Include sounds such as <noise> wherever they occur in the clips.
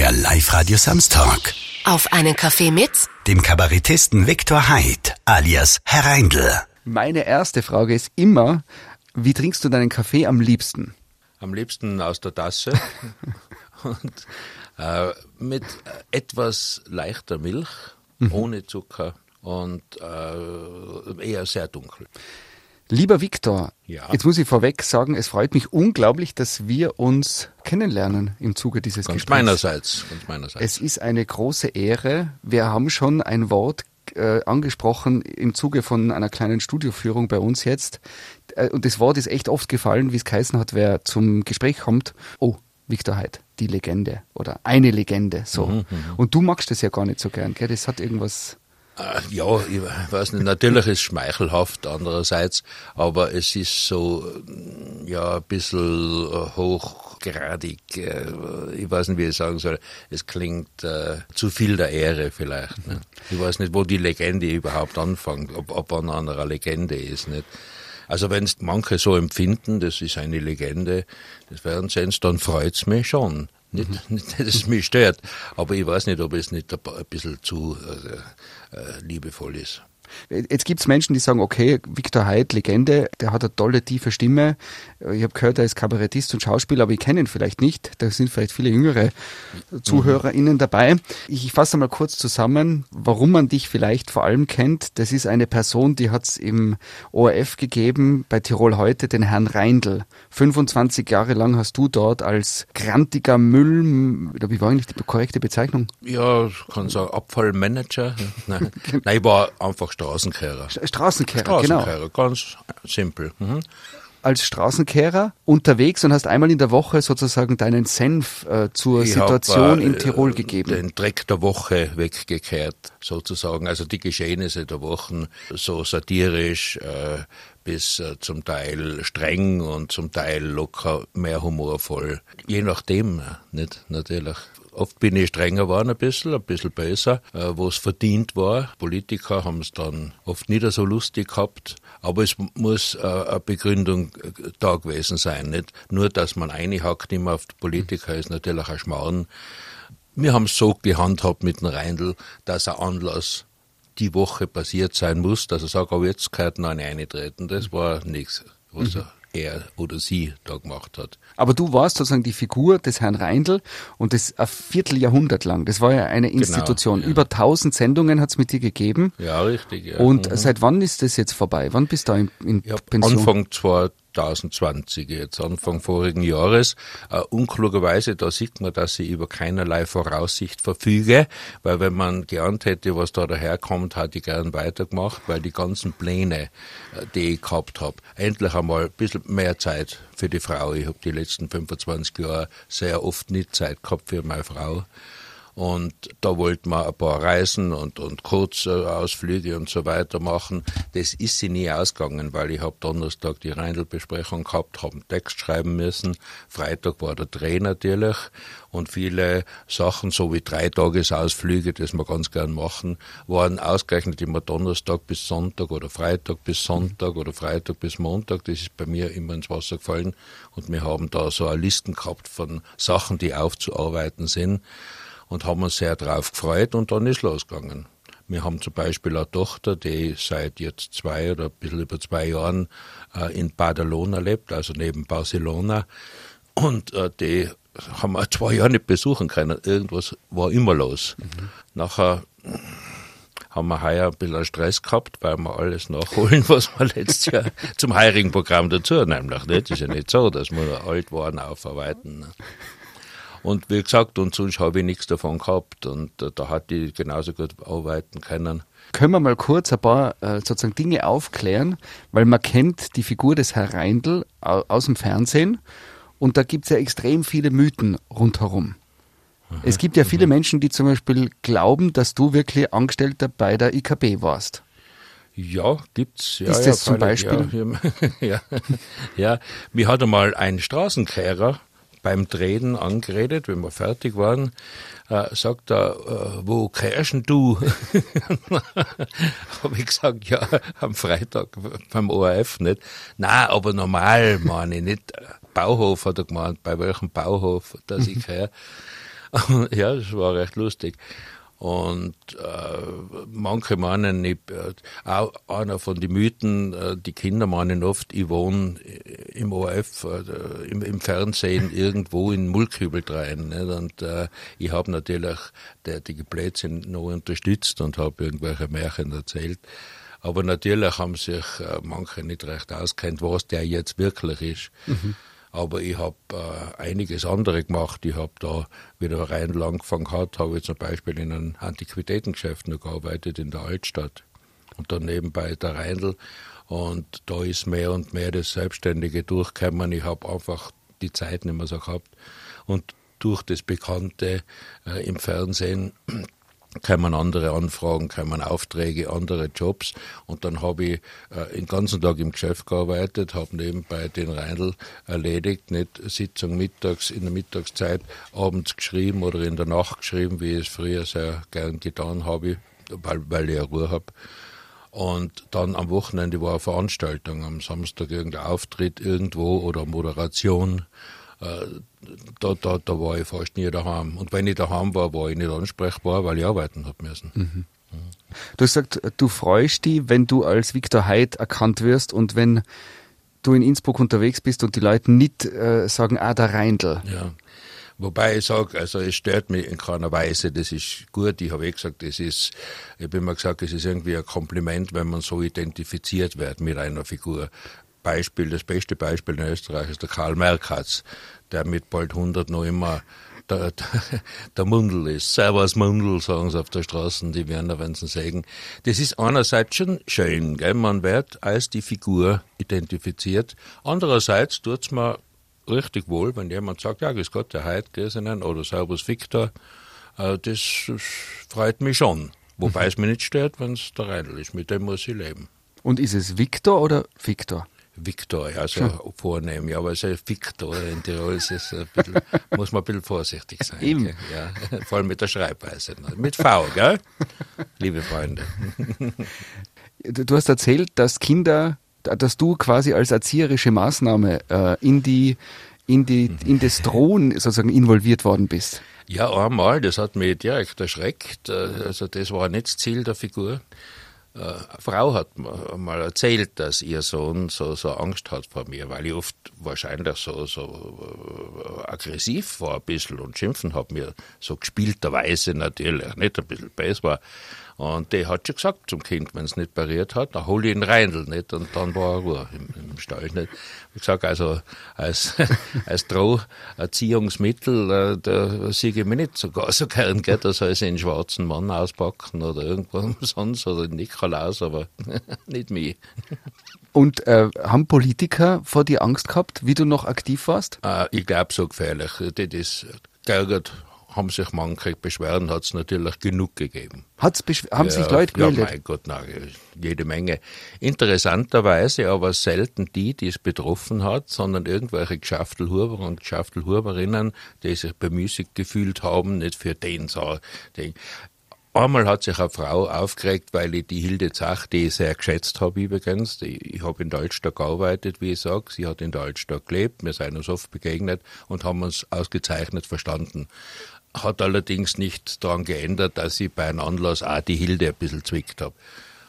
der Live-Radio Samstag. Auf einen Kaffee mit Dem Kabarettisten Viktor Heid, alias Herr Reindl. Meine erste Frage ist immer, wie trinkst du deinen Kaffee am liebsten? Am liebsten aus der Tasse <laughs> und äh, mit etwas leichter Milch, ohne Zucker und äh, eher sehr dunkel. Lieber Viktor, Ja. jetzt muss ich vorweg sagen, es freut mich unglaublich, dass wir uns kennenlernen im Zuge dieses Ganz Gesprächs. meinerseits, ganz meinerseits. Es ist eine große Ehre. Wir haben schon ein Wort äh, angesprochen im Zuge von einer kleinen Studioführung bei uns jetzt. Äh, und das Wort ist echt oft gefallen, wie es geheißen hat, wer zum Gespräch kommt. Oh, Viktor Heid, die Legende oder eine Legende. So. Mhm, und du magst das ja gar nicht so gern, gell? Das hat irgendwas. Äh, Ja, ich weiß nicht, natürlich ist es schmeichelhaft andererseits, aber es ist so, äh, ja, ein bisschen äh, hochgradig, äh, ich weiß nicht, wie ich sagen soll, es klingt äh, zu viel der Ehre vielleicht. Ne? Ich weiß nicht, wo die Legende überhaupt anfängt, ob, ob an einer Legende ist, nicht? Also wenn es manche so empfinden, das ist eine Legende des Fernsehens, dann freut's mich schon. Nicht, nicht, dass es mich stört, aber ich weiß nicht, ob es nicht ein, bisschen zu äh, liebevoll ist. Jetzt gibt's Menschen, die sagen, okay, Viktor Heid, Legende, der hat eine tolle, tiefe Stimme. Ich habe gehört, er ist Kabarettist und Schauspieler, aber ich kenne ihn vielleicht nicht. Da sind vielleicht viele jüngere ZuhörerInnen dabei. Ich fasse mal kurz zusammen, warum man dich vielleicht vor allem kennt. Das ist eine Person, die hat's im ORF gegeben, bei Tirol heute, den Herrn Reindl. 25 Jahre lang hast du dort als grantiger Müll, oder wie war eigentlich die korrekte Bezeichnung? Ja, ich kann sagen, Abfallmanager. <laughs> Nein, <laughs> Nein ich war einfach Straßenkehrer. Straßenkehrer, genau. Ganz simpel. Mhm. als Straßenkehrer unterwegs und hast einmal in der Woche sozusagen deinen Senf äh, zur Ich Situation hab, in äh, Tirol gegeben. Den Dreck der Woche weggekehrt, sozusagen. Also die Geschehnisse der Wochen, so satirisch äh, bis äh, zum Teil streng und zum Teil locker, mehr humorvoll. Je nachdem, äh, nicht natürlich. Oft bin ich strenger geworden ein bisschen, ein bisschen besser, äh, wo es verdient war. Politiker haben es dann oft nicht so lustig gehabt, aber es muss äh, eine Begründung äh, da gewesen sein. Nicht nur, dass man einhackt immer auf die Politiker, ist natürlich ein Schmarrn. Wir haben es so gehandhabt mit dem Reindl, dass ein Anlass die Woche passiert sein muss, dass er sagt, aber jetzt gehört noch eine eintreten. Das war nichts, was er oder sie da gemacht hat. Aber du warst sozusagen die Figur des Herrn Reindl und das ein Vierteljahrhundert lang. Das war ja eine Institution. Genau, ja. Über tausend Sendungen hat's mit dir gegeben. Ja, richtig. Ja. Und seit wann ist das jetzt vorbei? Wann bist du da in, in Pension? Anfang 2020, jetzt Anfang vorigen Jahres, äh, unklugerweise, da sieht man, dass ich über keinerlei Voraussicht verfüge, weil wenn man geahnt hätte, was da daherkommt, hätte ich gern weitergemacht, weil die ganzen Pläne, äh, die ich gehabt habe, endlich einmal ein bisschen mehr Zeit für die Frau. Ich habe die letzten 25 Jahre sehr oft nicht Zeit gehabt für meine Frau. Und da wollten wir ein paar Reisen und, und Kurzausflüge und so weiter machen. Das ist sie nie ausgegangen, weil ich habe Donnerstag die Reindl-Besprechung gehabt, habe einen Text schreiben müssen. Freitag war der Dreh natürlich und viele Sachen, so wie Dreitagesausflüge, das wir ganz gern machen, waren ausgerechnet immer Donnerstag bis Sonntag oder Freitag bis Sonntag oder Freitag bis Montag. Das ist bei mir immer ins Wasser gefallen und wir haben da so eine Listen gehabt von Sachen, die aufzuarbeiten sind und haben uns sehr drauf gefreut und dann ist losgegangen. Wir haben zum Beispiel eine Tochter, die seit jetzt zwei oder ein bisschen über zwei Jahren äh, in Badalona lebt, also neben Barcelona. Und äh, die haben wir zwei Jahre nicht besuchen können. Irgendwas war immer los. Nachher haben wir heuer ein bisschen Stress gehabt, weil wir alles nachholen, <laughs> was wir letztes Jahr zum heurigen Programm dazu nämlich. Nicht? ist ja nicht so, dass wir alt waren aufarbeiten. Und wie gesagt, und sonst habe ich nichts davon gehabt und äh, da hatte ich genauso gut arbeiten können. Können wir mal kurz ein paar äh, sozusagen Dinge aufklären, weil man kennt die Figur des Herr Reindl au- aus dem Fernsehen und da gibt's ja extrem viele Mythen rundherum. Es gibt ja viele Menschen, die zum Beispiel glauben, dass du wirklich Angestellter bei der IKB warst. Ja, gibt's. Ja, Ist ja, das zum freilich, Beispiel? <laughs> Ja, ja, ja, mir hat einmal ein Straßenkehrer beim Drehen angeredet, wenn wir fertig waren, äh, sagt er, äh, wo kehrst du? <laughs> Habe ich gesagt, ja, am Freitag beim ORF nicht. Na, aber normal, meine ich nicht. Bauhof hat er gemeint, bei welchem Bauhof, dass ich her. <laughs> ja, das war recht lustig. Und äh, manche meinen, ich, äh, auch einer von den Mythen, äh, die Kinder meinen oft, ich wohne im ORF, äh, im, im, Fernsehen <laughs> irgendwo in Mullkübel rein. Nicht? Und äh, ich habe natürlich die Blödsinn noch unterstützt und habe irgendwelche Märchen erzählt. Aber natürlich haben sich äh, manche nicht recht auskennt, was der jetzt wirklich ist. Mhm. Aber ich habe äh, einiges andere gemacht. Ich habe da wieder rein angefangen gehabt, habe ich zum Beispiel in einem Antiquitätengeschäft noch gearbeitet in der Altstadt. Und dann nebenbei der Reindl. Und da ist mehr und mehr das Selbstständige durchgekommen. Ich habe einfach die Zeit nicht mehr so gehabt. Und durch das Bekannte äh, im Fernsehen kamen andere Anfragen, kamen Aufträge, andere Jobs und dann habe ich äh, den ganzen Tag im Geschäft gearbeitet, habe nebenbei den Reindl erledigt, nicht Sitzung mittags, in der Mittagszeit, abends geschrieben oder in der Nacht geschrieben, wie ich es früher sehr gern getan habe, weil, weil ich ja Ruhe habe. Und dann am Wochenende war eine Veranstaltung, am Samstag irgendein Auftritt irgendwo oder Moderation da, da, da war ich fast nie daheim. Und wenn ich daheim war, war ich nicht ansprechbar, weil ich arbeiten habe müssen. Mhm. Du hast gesagt, du freust dich, wenn du als Viktor Heid erkannt wirst und wenn du in Innsbruck unterwegs bist und die Leute nicht äh, sagen, ah, der Reindl. Ja. Wobei ich sage, also es stört mich in keiner Weise, das ist gut. Ich habe eh gesagt, das ist, ich habe immer gesagt, es ist irgendwie ein Kompliment, wenn man so identifiziert wird mit einer Figur. Beispiel, das beste Beispiel in Österreich ist der Karl Merkatz, der mit bald 100 noch immer der, der, der Mundel ist. Servus Mundel, sagen sie auf der Straße, die werden da, wenn sie sagen. Das ist einerseits schon schön, gell? man wird als die Figur identifiziert. Andererseits tut's mir richtig wohl, wenn jemand sagt, ja, grüß Gott, der Heid Gesenen oder Servus Victor. Äh, das freut mich schon. Wobei mhm. es mir nicht stört, wenn es der Reidel ist. Mit dem muss ich leben. Und ist es Victor oder Victor? Viktor, ja, so hm. vornehm, ja, aber so Viktor in Tirol ist es ein bisschen, <laughs> muss man ein bisschen vorsichtig sein. Eben. Ja, vor allem mit der Schreibweise. Mit V, gell? Liebe Freunde. <laughs> Du hast erzählt, dass Kinder, dass du quasi als erzieherische Maßnahme äh, in die in, die, in das <laughs> Drohen sozusagen involviert worden bist. Ja, einmal, das hat mich direkt erschreckt. Äh, also das war nicht das Ziel der Figur. Äh, Frau hat mal erzählt, dass ihr Sohn so, so Angst hat vor mir, weil ich oft wahrscheinlich so, so äh, aggressiv war ein bisschen und schimpfen habe mir so gespielterweise natürlich, nicht ein bisschen war. Und der hat schon gesagt zum Kind, wenn es nicht pariert hat, dann hol ich ihn Reindl nicht und dann war er Ruhe im, im Stall nicht. Ich sag also als, <laughs> als Droherziehungsmittel, äh, da sehe ich mich nicht sogar so gern, gell, da soll sie einen schwarzen Mann auspacken oder irgendwo <laughs> sonst oder Nikolaus, aber <laughs> nicht mich. Und äh, haben Politiker vor dir Angst gehabt, wie du noch aktiv warst? Äh, ich glaube so gefährlich. Das ist geärgert haben sich manche Beschwerden, hat es natürlich genug gegeben. Hat's haben ja, sich Leute gemeldet? Ja, mein Gott, nein, jede Menge. Interessanterweise aber selten die, die es betroffen hat, sondern irgendwelche Geschäftelhuber und Geschäftelhuberinnen, die sich bemüßigt gefühlt haben, nicht für den. Den. Einmal hat sich eine Frau aufgeregt, weil ich die Hilde Zach, die ich sehr geschätzt habe übrigens, die, ich habe in Altstadt gearbeitet, wie ich sage, sie hat in Altstadt gelebt, wir sind uns oft begegnet und haben uns ausgezeichnet verstanden hat allerdings nicht daran geändert, dass ich bei einem Anlass auch die Hilde ein bisschen zwickt habe.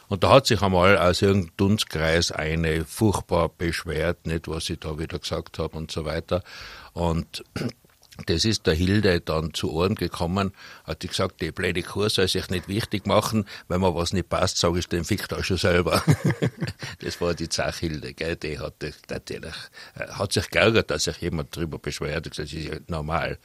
Und da hat sich einmal aus irgendeinem Dunstkreis eine furchtbar beschwert, nicht was ich da wieder gesagt habe und so weiter. Und <clears throat> das ist der Hilde dann zu Ohren gekommen, hat die gesagt, die blöde Kur soll sich nicht wichtig machen, wenn mir was nicht passt, sage ich dem Fick schon selber. <laughs> das war die Zachhilde, gell, die hat natürlich, äh, hat sich geärgert, dass sich jemand darüber beschwert, das ist ja normal.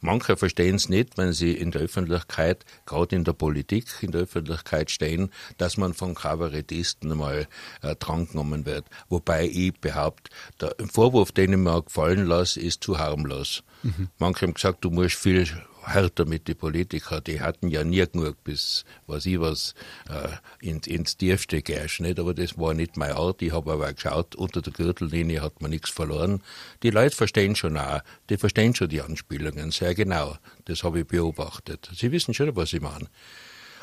Manche verstehen es nicht, wenn sie in der Öffentlichkeit, gerade in der Politik, in der Öffentlichkeit stehen, dass man von Kabarettisten mal äh, drangenommen wird. Wobei ich behaupte, der Vorwurf, den ich mir gefallen lasse, ist zu harmlos. Mhm. Manche haben gesagt, du musst viel härter mit den Politikern, die hatten ja nie genug, bis was ich was äh, in, ins Tiefste gehst, nicht? Aber das war nicht meine Art. Ich habe aber geschaut, unter der Gürtellinie hat man nichts verloren. Die Leute verstehen schon auch, die verstehen schon die Anspielungen sehr genau. Das habe ich beobachtet. Sie wissen schon, was ich meine.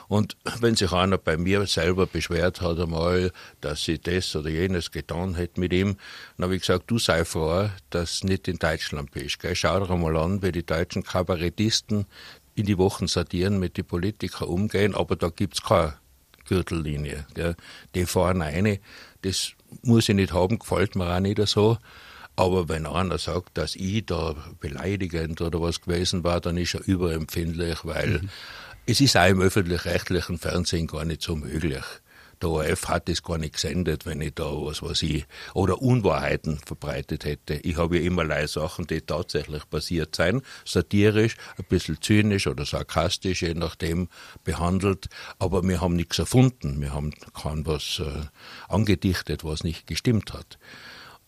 Und wenn sich einer bei mir selber beschwert hat einmal, dass sie das oder jenes getan hätte mit ihm, dann habe ich gesagt, du sei froh, dass du nicht in Deutschland bist. Gell? Schau dir mal an, wie die deutschen Kabarettisten in die Wochen sortieren, mit den Politikern umgehen, aber da gibt's keine Gürtellinie. Gell? Die fahren eine, das muss ich nicht haben, gefällt mir auch nicht so. Aber wenn einer sagt, dass ich da beleidigend oder was gewesen war, dann ist er überempfindlich, weil mhm. Es ist auch im öffentlich-rechtlichen Fernsehen gar nicht so möglich. Der ORF hat es gar nicht gesendet, wenn ich da was weiß ich, oder Unwahrheiten verbreitet hätte. Ich habe ja immer Sachen, die tatsächlich passiert sein, satirisch, ein bisschen zynisch oder sarkastisch, je nachdem, behandelt. Aber wir haben nichts erfunden. Wir haben kein was äh, angedichtet, was nicht gestimmt hat.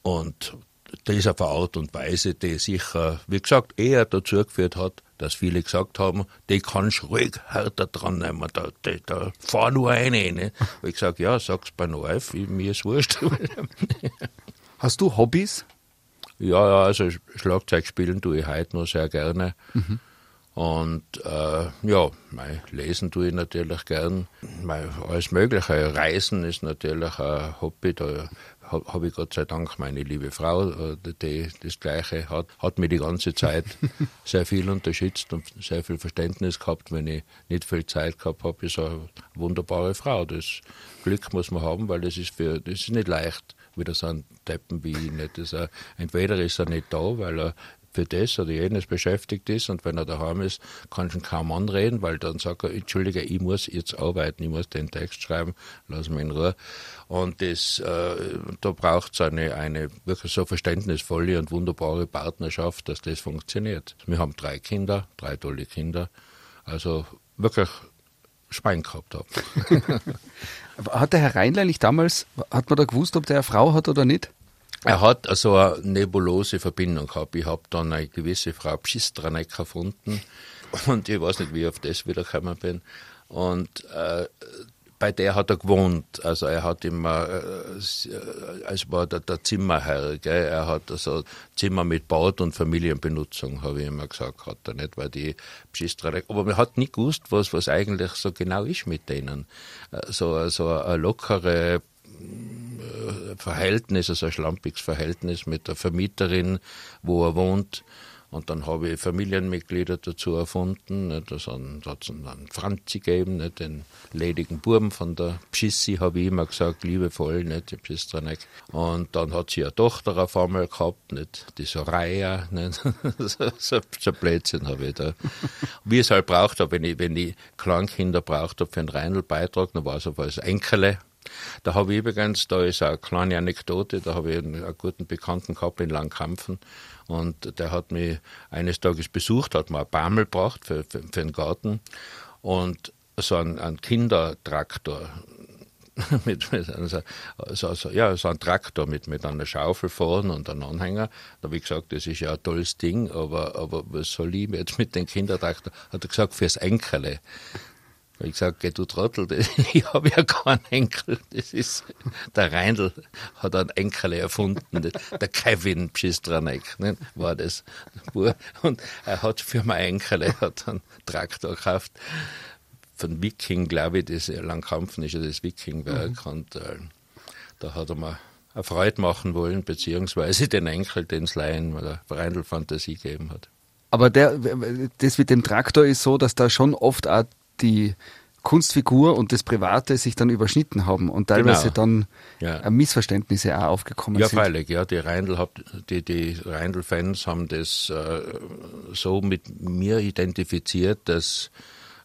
Und das ist auf eine Art und Weise, die sicher, wie gesagt, eher dazu geführt hat, dass viele gesagt haben, die kannst ruhig härter dran nehmen, da, da, da fahr nur eine. Ne? ich gesagt, ja, sag's bei Neuf, mir ist wurscht. <laughs> Hast du Hobbys? Ja, ja, also Schlagzeug spielen tue ich heute noch sehr gerne. Mhm. Und äh, ja, mein, lesen tue ich natürlich gern. Mein, alles Mögliche. Reisen ist natürlich ein Hobby. Da habe ich Gott sei Dank meine liebe Frau, äh, die das Gleiche hat, hat mir die ganze Zeit <laughs> sehr viel unterstützt und sehr viel Verständnis gehabt. Wenn ich nicht viel Zeit gehabt habe, ist eine wunderbare Frau. Das Glück muss man haben, weil das ist für, das ist nicht leicht, wieder so ein Deppen wie ich nicht. Das, entweder ist er nicht da, weil er für das oder jenes beschäftigt ist und wenn er daheim ist, kann schon kaum anreden, weil dann sagt er, entschuldige, ich muss jetzt arbeiten, ich muss den Text schreiben, lass mich in Ruhe. Und das, äh, da braucht es eine, eine wirklich so verständnisvolle und wunderbare Partnerschaft, dass das funktioniert. Wir haben drei Kinder, drei tolle Kinder, also wirklich Schwein gehabt habe. <laughs> hat der Herr Reinlein damals, hat man da gewusst, ob der eine Frau hat oder nicht? Er hat also eine nebulose Verbindung gehabt. Ich habe dann eine gewisse Frau Pschistranek gefunden und ich weiß nicht, wie ich auf das wiedergekommen bin. Und äh, bei der hat er gewohnt. Also er hat immer, äh, als war der, der Zimmerherr, gell? er hat also Zimmer mit Bad und Familienbenutzung, habe ich immer gesagt, hat er nicht, weil die Pschistranek, aber man hat nicht gewusst, was, was eigentlich so genau ist mit denen. Äh, so, so eine lockere Verhältnis, also ein schlampiges Verhältnis mit der Vermieterin, wo er wohnt. Und dann habe ich Familienmitglieder dazu erfunden. Da hat es einen Franzi gegeben, nicht? den ledigen Buben von der Pschissi, habe ich immer gesagt, liebevoll, nicht? die Pschistranek. Und dann hat sie eine Tochter auf einmal gehabt, nicht? die Soraya. Nicht? <laughs> so, so, so Blödsinn habe ich da. Wie es halt braucht habe, wenn ich, wenn ich Kleinkinder braucht habe für einen Reinl-Beitrag, dann war es auf als Enkele da habe ich übrigens, da ist eine kleine Anekdote, da habe ich einen, einen guten Bekannten gehabt in Langkampfen und der hat mich eines Tages besucht, hat mir ein Bammel gebracht für, für, für den Garten und so ein, ein Kindertraktor, <laughs> mit, mit also, also, ja, so ein Traktor mit, mit einer Schaufel vorne und einem Anhänger. Da habe ich gesagt, das ist ja ein tolles Ding, aber, aber was soll ich jetzt mit dem Kindertraktor? Hat er gesagt, fürs Enkele. Ich gesagt, geh du Trottel, <laughs> ich habe ja keinen Enkel. Das ist, der Reindl hat einen Enkel erfunden, der Kevin Pschistranek, ne, war das. Und er hat für mein Enkel, hat einen Traktor gekauft, von Viking, glaube ich, das Langkampfen ist ja das Vikingwerk, mhm. und äh, da hat er mir eine Freude machen wollen, beziehungsweise den Enkel, den es Laien oder Reindl Fantasie gegeben hat. Aber der, das mit dem Traktor ist so, dass da schon oft auch die Kunstfigur und das Private sich dann überschnitten haben und teilweise genau. dann ja. Missverständnisse auch aufgekommen ja, sind. Ja, freilich, ja. Die Reindl, die, die Reindl-Fans haben das äh, so mit mir identifiziert, dass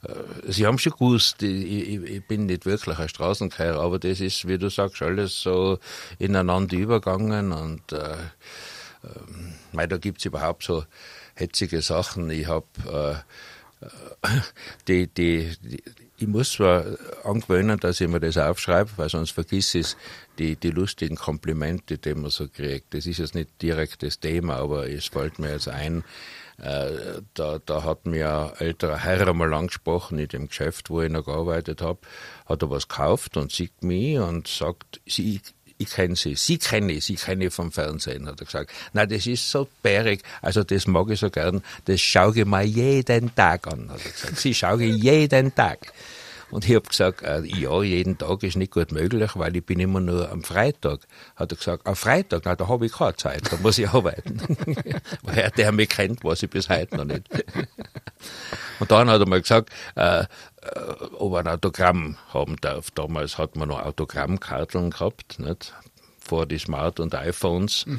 äh, Sie haben schon gewusst, ich, ich, bin nicht wirklich ein Straßenkehrer, aber das ist, wie du sagst, alles so ineinander übergangen und äh, äh, da gibt's überhaupt so hetzige Sachen. Ich habe äh, die, die, die, ich muss zwar angewöhnen, dass ich mir das aufschreibe, weil sonst vergiss ich die, die lustigen Komplimente, die man so kriegt. Das ist jetzt nicht direkt das Thema, aber es fällt mir jetzt ein, äh, da, da hat mir ein älterer Herr einmal angesprochen in dem Geschäft, wo ich noch gearbeitet habe, hat er was gekauft und sieht mich und sagt, sie, ich kenne sie, sie kenne ich, sie kenne vom Fernsehen, hat er gesagt. Na, das ist so bärig, also das mag ich so gern, das schaue ich mir jeden Tag an, hat er gesagt. Sie schaue ich jeden Tag. Und ich habe gesagt, äh, ja, jeden Tag ist nicht gut möglich, weil ich bin immer nur am Freitag. Hat er gesagt, am Freitag, na, da habe ich keine Zeit, da muss ich <laughs> arbeiten. <laughs> weil er, der mich kennt, weiß ich bis heute noch nicht. <laughs> Und dann hat er mal gesagt, äh, äh, ob er ein Autogramm haben darf. Damals hat man noch Autogrammkarteln gehabt, nicht? vor die Smart- und iPhones. Mhm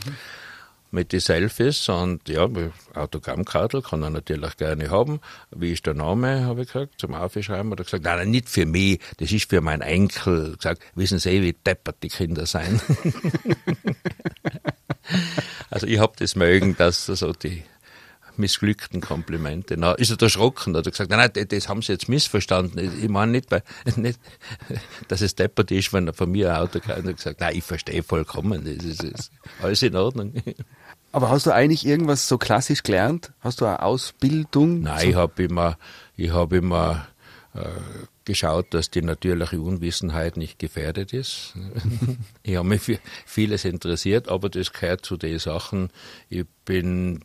mit den Selfies und ja, Autogrammkartel kann er natürlich gerne haben. Wie ist der Name, habe ich gesagt, zum Aufschreiben. Hat er gesagt, nein, nein, nicht für mich, das ist für meinen Enkel. Gesagt, wissen Sie, wie deppert die Kinder sein. <laughs> also ich habe das mögen, dass so die missglückten Komplimente. Na, ist er erschrocken, hat er gesagt, nein, nein, das haben sie jetzt missverstanden. Ich meine nicht, weil, <laughs> nicht, dass es deppert ist, wenn er von mir ein Auto kriegt. Er gesagt, nein, ich verstehe vollkommen, das ist, ist alles in Ordnung. Aber hast du eigentlich irgendwas so klassisch gelernt? Hast du eine Ausbildung? Nein, so? ich habe immer, ich habe immer äh, geschaut, dass die natürliche Unwissenheit nicht gefährdet ist. <laughs> ich habe mich für vieles interessiert, aber das gehört zu den Sachen. Ich bin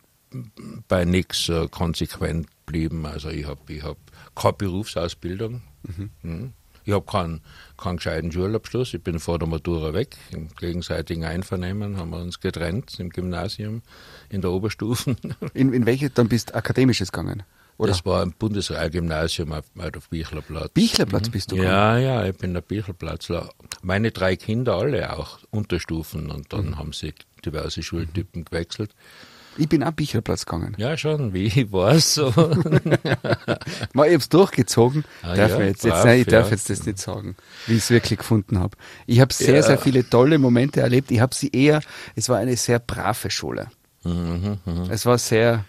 bei nichts äh, konsequent geblieben. Also ich habe ich hab keine Berufsausbildung. Mhm. mhm. Ich habe keinen, keinen gescheiten Schulabschluss. Ich bin vor der Matura weg. Im gegenseitigen Einvernehmen haben wir uns getrennt im Gymnasium, in der Oberstufen. <laughs> In, in welche, dann bist du akademisches gegangen? Oder? Das war ein Bundesrealgymnasium auf, auf Bichlerplatz. Bichlerplatz mhm. bist du? Ja, gekommen. ja, ich bin der Bichlerplatzler. Meine drei Kinder alle auch Unterstufen und dann mhm. haben sie diverse Schultypen gewechselt. Ich bin auch Bücherplatz gegangen. Ja, schon, wie ich war so. <laughs> Mal, ich hab's durchgezogen. Ah, darf ja, jetzt, brav, jetzt, nein, ich darf jetzt das nicht sagen, wie ich es wirklich gefunden habe. Ich habe sehr, ja. sehr viele tolle Momente erlebt. Ich habe sie eher, es war eine sehr brave Schule. Mhm, mh. Es war sehr.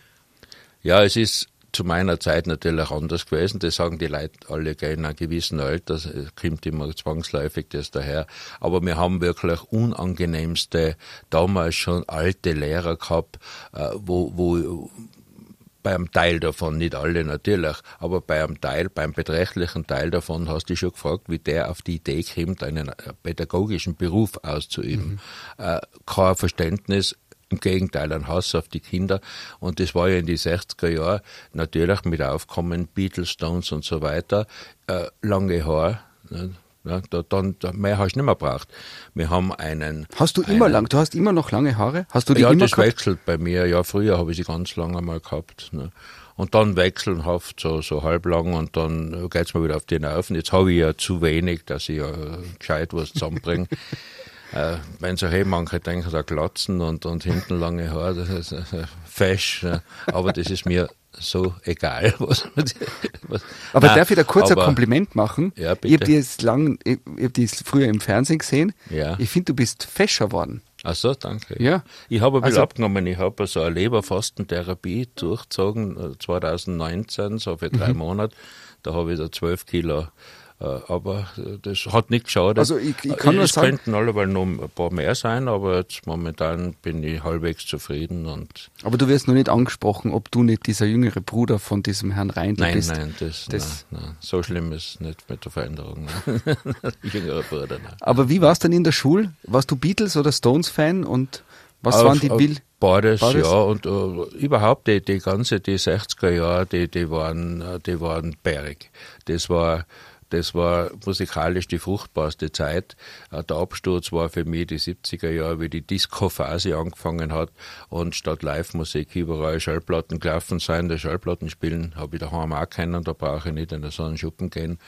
Ja, es ist zu meiner Zeit natürlich anders gewesen. Das sagen die Leute alle in einem gewissen Alter. Das kommt immer zwangsläufig das daher. Aber wir haben wirklich unangenehmste, damals schon alte Lehrer gehabt, äh, wo, wo bei einem Teil davon, nicht alle natürlich, aber bei einem Teil, beim beträchtlichen Teil davon hast du schon gefragt, wie der auf die Idee kommt, einen pädagogischen Beruf auszuüben. Mhm. Äh, kein Verständnis, im Gegenteil, ein Hass auf die Kinder. Und das war ja in die 60er Jahren natürlich mit Aufkommen, Beatles, Stones und so weiter, äh, lange Haar. Ne? Ja, da, dann, da, mehr hast du nicht mehr braucht. Wir haben einen. Hast du immer einen, lang? Du hast immer noch lange Haare? Hast du die ja, immer das gehabt? wechselt bei mir. Ja, früher habe ich sie ganz lange mal gehabt. Ne? Und dann wechselnhaft, so, so halblang, und dann geht's mir wieder auf die Nerven. Jetzt habe ich ja zu wenig, dass ich ja gescheit was zusammenbringe. <laughs> äh, wenn so hey, manche denken, da glatzen und, und hinten lange Haare, das ist äh, fesch, äh, aber das ist mir so egal. <laughs> Was, was, aber nein, darf ich da kurz aber, ein Kompliment machen? Ja, bitte. Ich habe dich lang, ich, ich hab dich früher im Fernsehen gesehen. Ja. Ich finde, du bist fescher worden. Ach so, danke. Ja. Ich habe ein bisschen also, abgenommen. Ich habe so eine Leberfastentherapie durchgezogen, 2019, äh, so für drei mhm. Monate. Da habe ich da zwölf Kilo aber äh, das hat nicht geschadet. Also ich, ich kann nur es sagen, könnten alle weil noch ein paar mehr sein, aber jetzt momentan bin ich halbwegs zufrieden. Und aber du wirst noch nicht angesprochen, ob du nicht dieser jüngere Bruder von diesem Herrn Reindl nein, bist. Nein, das, das nein, nein. so schlimm ist nicht mit der Veränderung. <laughs> jüngerer Bruder. Nein. Aber wie war es denn in der Schule? Warst du Beatles oder Stones-Fan und was auf, waren die Bild? Beides, Beides, ja, und uh, überhaupt die, die ganze, die 60er Jahre, die, die waren, die waren berg. Das war, das war musikalisch die fruchtbarste Zeit. Äh, der Absturz war für mich die 70er Jahre, wie die Disco-Phase angefangen hat und statt Live-Musik überall Schallplatten gelaufen sein. Der Schallplatten spielen habe ich daheim auch kennen, da brauche ich nicht in so einen Schuppen gehen.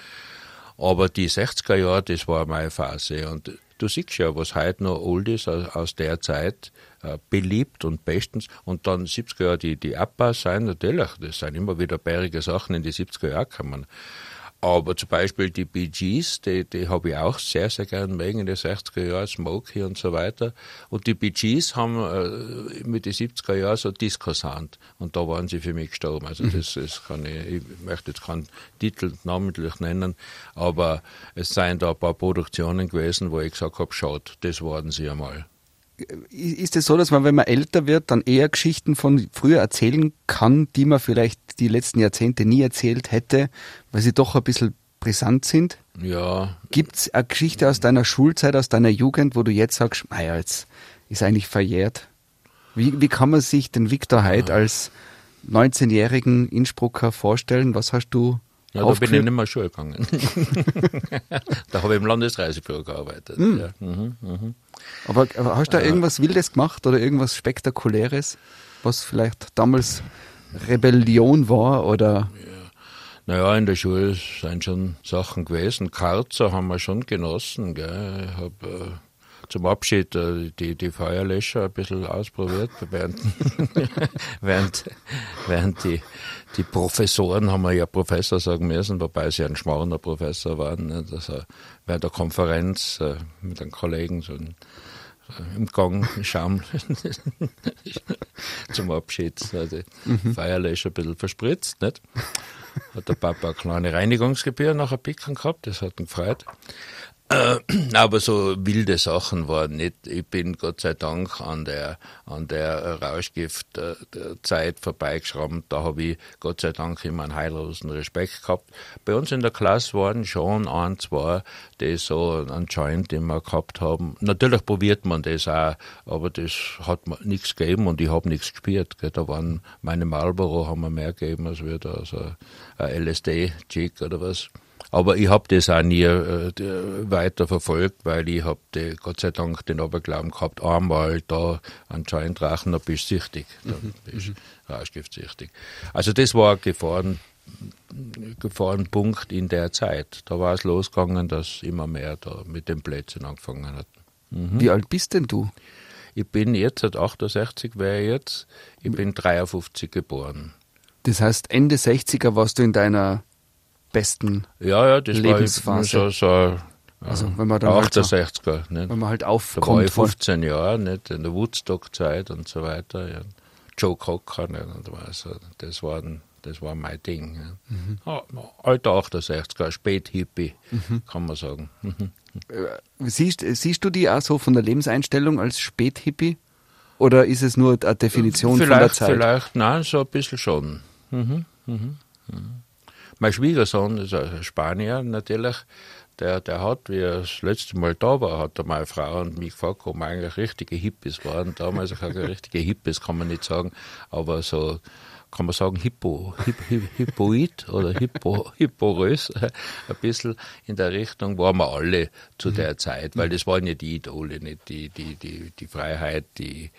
Aber die 60er Jahre, das war meine Phase und du siehst ja, was heute noch old ist aus, der Zeit, äh, beliebt und bestens. Und dann 70er Jahre, die, die Abbaus sein, natürlich, das sind immer wieder bärige Sachen in die 70er Jahre gekommen. Aber zum Beispiel die Bee Gees, die, die habe ich auch sehr, sehr gern mögen in den 60er Jahren, Smokey und so weiter. Und die Bee Gees haben äh, mit den 70er Jahren so Disco-Sound. Und da waren sie für mich gestorben. Also das, das kann ich, ich möchte jetzt keinen Titel namentlich nennen, aber es seien da ein paar Produktionen gewesen, wo ich gesagt habe, schaut, das waren sie einmal ist es so, dass man, wenn man älter wird, dann eher Geschichten von früher erzählen kann, die man vielleicht die letzten Jahrzehnte nie erzählt hätte, weil sie doch ein bisschen brisant sind? Ja. Gibt es eine Geschichte aus deiner Schulzeit, aus deiner Jugend, wo du jetzt sagst, naja, jetzt ist eigentlich verjährt? Wie, wie kann man sich den Viktor Heid ja. als 19-jährigen Innsbrucker vorstellen? Was hast du Ja, da bin ich nicht mehr Schule gegangen. <laughs> da habe ich im Landesreisebüro gearbeitet. Hm. Ja. Mhm, mhm. Aber, aber hast du da irgendwas Wildes gemacht oder irgendwas Spektakuläres, was vielleicht damals Rebellion war oder Naja, in der Schule sind schon Sachen gewesen. Karzer haben wir schon genossen. Gell. Ich habe äh, zum Abschied äh, die, die Feuerlöscher ein bisschen ausprobiert, während, <laughs> während, während die, die Professoren, haben wir ja Professor sagen müssen, wobei sie ein schmarrner Professor waren, nicht? also während der Konferenz äh, mit einem Kollegen so ein, äh, im Gang Schaum <laughs> zum Abschied also die Feuerlöscher ein bisschen verspritzt, nicht? Hat der Papa eine kleine Reinigungsgebühr nachher picken gehabt, das hat ihn gefreut. Äh, <clears throat> aber so wilde Sachen waren nicht. Ich bin Gott sei Dank an der, an der Rauschgiftzeit vorbeigeschrammt. Da habe ich Gott sei Dank immer einen heillosen Respekt gehabt. Bei uns in der Klasse waren schon ein, zwei, die so anscheinend immer gehabt haben. Natürlich probiert man das auch, aber das hat mir nichts gegeben und ich habe nichts gespürt. Da waren meine Marlboro haben mir mehr gegeben als wir da so ein LSD-Chick oder was. Aber ich habe das auch nie äh, weiter verfolgt, weil ich habe Gott sei Dank den Aberglauben gehabt, einmal da anscheinend rauchen, da bist du süchtig, da bist du rauschgiftsüchtig. Also das war ein Gefahren, Gefahrenpunkt in der Zeit. Da war es losgegangen, dass immer mehr da mit den Plätzen angefangen hat. wie alt bist denn du? Ich bin jetzt, seit 68 wäre ich jetzt, ich bin 53 geboren. Das heißt, Ende 60er warst du in deiner besten, Ja, ja, das Lebensphase. war so, so also wenn man dann halt so, 68er. Nicht? wenn man halt Da war aufkommt ich von, 15 Jahre, nicht? in der Woodstock-Zeit und so weiter. Ja. Joe Cocker, nicht? Und also, das, waren, das war mein Ding. Ja. Mhm. Alter 68er, Späthippie, kann man sagen. Mhm. <laughs> siehst, siehst du die auch so von der Lebenseinstellung als Späthippie? Oder ist es nur eine Definition von der vielleicht, Zeit? vielleicht, nein, so ein bisschen schon. Mhm, mhm, mhm. Mein Schwiegersohn ist ein Spanier natürlich. Der, der hat, wie er das letzte Mal da war, hat er meine Frau und mich gefragt, ob wir eigentlich richtige Hippies waren. Damals <laughs> keine richtige Hippies, kann man nicht sagen, aber so kann man sagen, hippo, hip, hip, hippoid oder hippo, hipporös, ein bisschen in der Richtung waren wir alle zu der Zeit, weil das waren ja die Idole, nicht die, die, die, die Freiheit, die,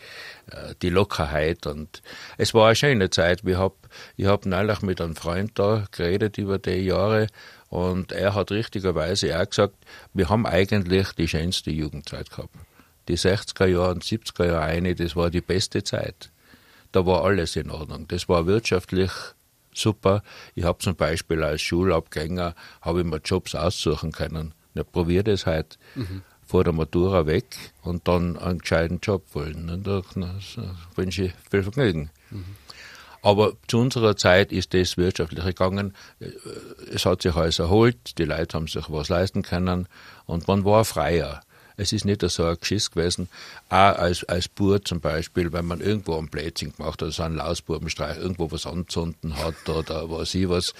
äh, die Lockerheit und es war eine schöne Zeit. Ich habe ich hab neulich mit einem Freund da geredet über die Jahre und er hat richtigerweise auch gesagt, wir haben eigentlich die schönste Jugendzeit gehabt. Die 60er Jahre und 70er Jahre eine, das war die beste Zeit da war alles in Ordnung. Das war wirtschaftlich super. Ich habe zum Beispiel als Schulabgänger habe ich mir Jobs aussuchen können. Ich probiere das halt vor der Matura weg und dann einen gescheiten Job wollen. Und da wünsche ich viel Vergnügen. Aber zu unserer Zeit ist das wirtschaftlich gegangen. Es hat sich alles erholt, die Leute haben sich was leisten können und man war freier. Es ist nicht so ein Geschiss gewesen, auch als, als Bub zum Beispiel, wenn man irgendwo ein Plätzchen gemacht hat, so einen Lausbubenstreich, irgendwo was anzünden hat oder was ich was,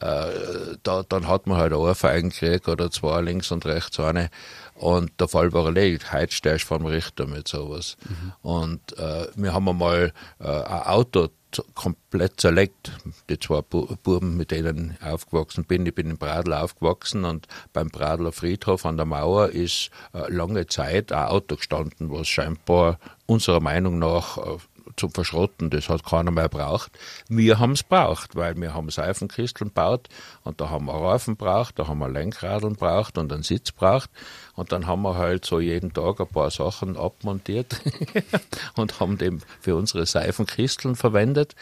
äh, da, dann hat man halt eine Ohrfeigen gekriegt oder zwei links und rechts eine. Und der Fall war erledigt. Heute stehst du vor dem Richter mit sowas. Und äh, wir haben einmal äh, ein Auto komplett zerlegt. Die zwei Bu Buben, mit denen ich aufgewachsen bin. Ich bin in Bradl aufgewachsen und beim Bradler Friedhof an der Mauer ist äh, lange Zeit ein Auto gestanden, was scheinbar unserer Meinung nach äh, zum Verschrotten, das hat keiner mehr braucht. Wir haben es braucht, weil wir haben Seifenkisteln gebaut und da haben wir Reifen braucht, da haben wir Lenkradeln braucht und einen Sitz braucht und dann haben wir halt so jeden Tag ein paar Sachen abmontiert <laughs> und haben dem für unsere Seifenkisteln verwendet,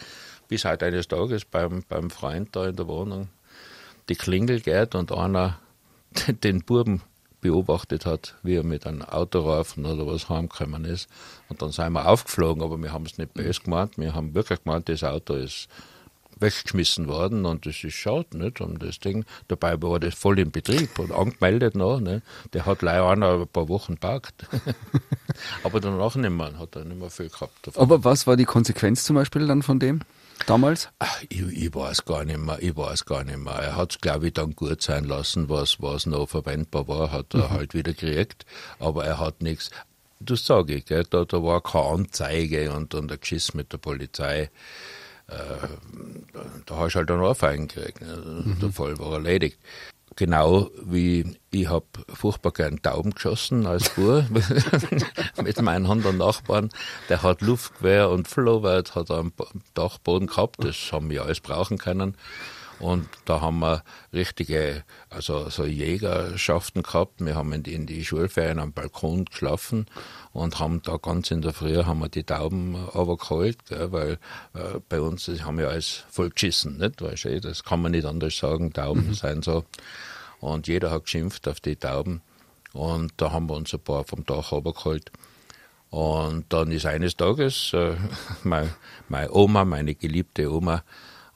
bis halt eines Tages beim, beim Freund da in der Wohnung die Klingel geht und einer <laughs> den Buben beobachtet hat, wie er mit einem Autoreifen oder was heimgekommen ist. Und dann sind wir aufgeflogen, aber wir haben es nicht böse gemeint. Wir haben wirklich gemeint, das Auto ist weggeschmissen worden und das ist schade, nicht? Um das Ding. Dabei war das voll im Betrieb und angemeldet noch, ne? Der hat leider einer ein paar Wochen parkt. <laughs> aber danach nicht mehr, hat er nicht mehr viel gehabt. Davon. Aber was war die Konsequenz zum Beispiel dann von dem damals? Ach, ich, ich weiß gar nicht mehr, ich weiß gar nicht mehr. Er hat es, glaube ich, dann gut sein lassen, was, was noch verwendbar war, hat er halt wieder gekriegt, aber er hat nichts. Das sage ich, gell? Da, da war keine Anzeige und, und ein Geschiss mit der Polizei. äh, da hast du halt einen Ohrfeigen gekriegt. Ne? Mhm. Der Fall war erledigt. Genau wie ich habe furchtbar gern Tauben geschossen als Bub <laughs> mit meinen anderen Nachbarn. Der hat Luftgewehr und Flowert hat am Dachboden gehabt. Das haben wir alles brauchen können. Und da haben wir richtige, also so Jägerschaften gehabt. Wir haben in die Schulferien am Balkon geschlafen und haben da ganz in der Früh haben wir die Tauben aber geholt, gell, weil äh, bei uns das haben wir alles voll geschissen, nicht? Weißt du, das kann man nicht anders sagen. Tauben mhm. sind so. Und jeder hat geschimpft auf die Tauben. Und da haben wir uns ein paar vom Dach runtergeholt. Und dann ist eines Tages äh, <laughs> meine, meine Oma, meine geliebte Oma,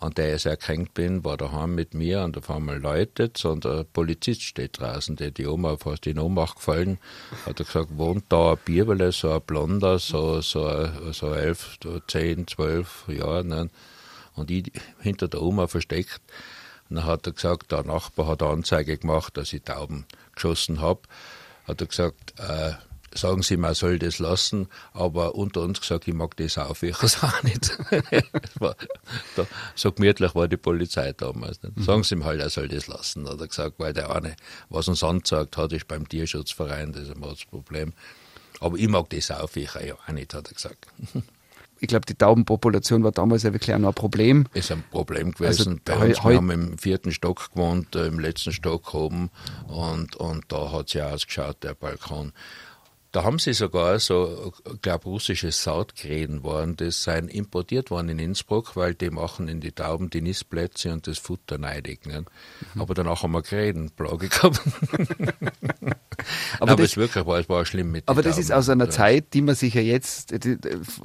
an der ich sehr kränkt bin, war daheim mit mir und auf einmal läutet und der Polizist steht draußen, der die Oma fast in Ohnmacht gefallen, hat er gesagt, wohnt da ein Bibele, so ein Blonder, so, so, so elf, zehn, zwölf Jahre, ne? und ich hinter der Oma versteckt. Und dann hat er gesagt, der Nachbar hat Anzeige gemacht, dass ich Tauben geschossen habe. Hat er gesagt, äh, sagen sie, man soll das lassen, aber unter uns gesagt, ich mag das auch, ich es auch nicht. <laughs> war, da, so gemütlich war die Polizei damals. Nicht? Sagen sie ihm halt, er soll das lassen, hat er gesagt, weil der eine, was uns angezeigt hat, ist beim Tierschutzverein, das ist das Problem. Aber ich mag das auch, ich auch nicht, hat er gesagt. <laughs> ich glaube, die Taubenpopulation war damals ja wirklich auch noch ein Problem. Ist ein Problem gewesen. Also, Bei uns, wir haben im vierten Stock gewohnt, äh, im letzten Stock oben und, und da hat es ja ausgeschaut, der Balkon. Da haben sie sogar so, glaube russische Sautkrähen waren, das seien importiert worden in Innsbruck, weil die machen in die Tauben die Nistplätze und das Futter neidig. Ne? Mhm. Aber danach haben wir Krähenplage <laughs> gehabt. aber, aber das, es wirklich war, es war schlimm mit Aber das Tauben. ist aus einer Zeit, die man sich ja jetzt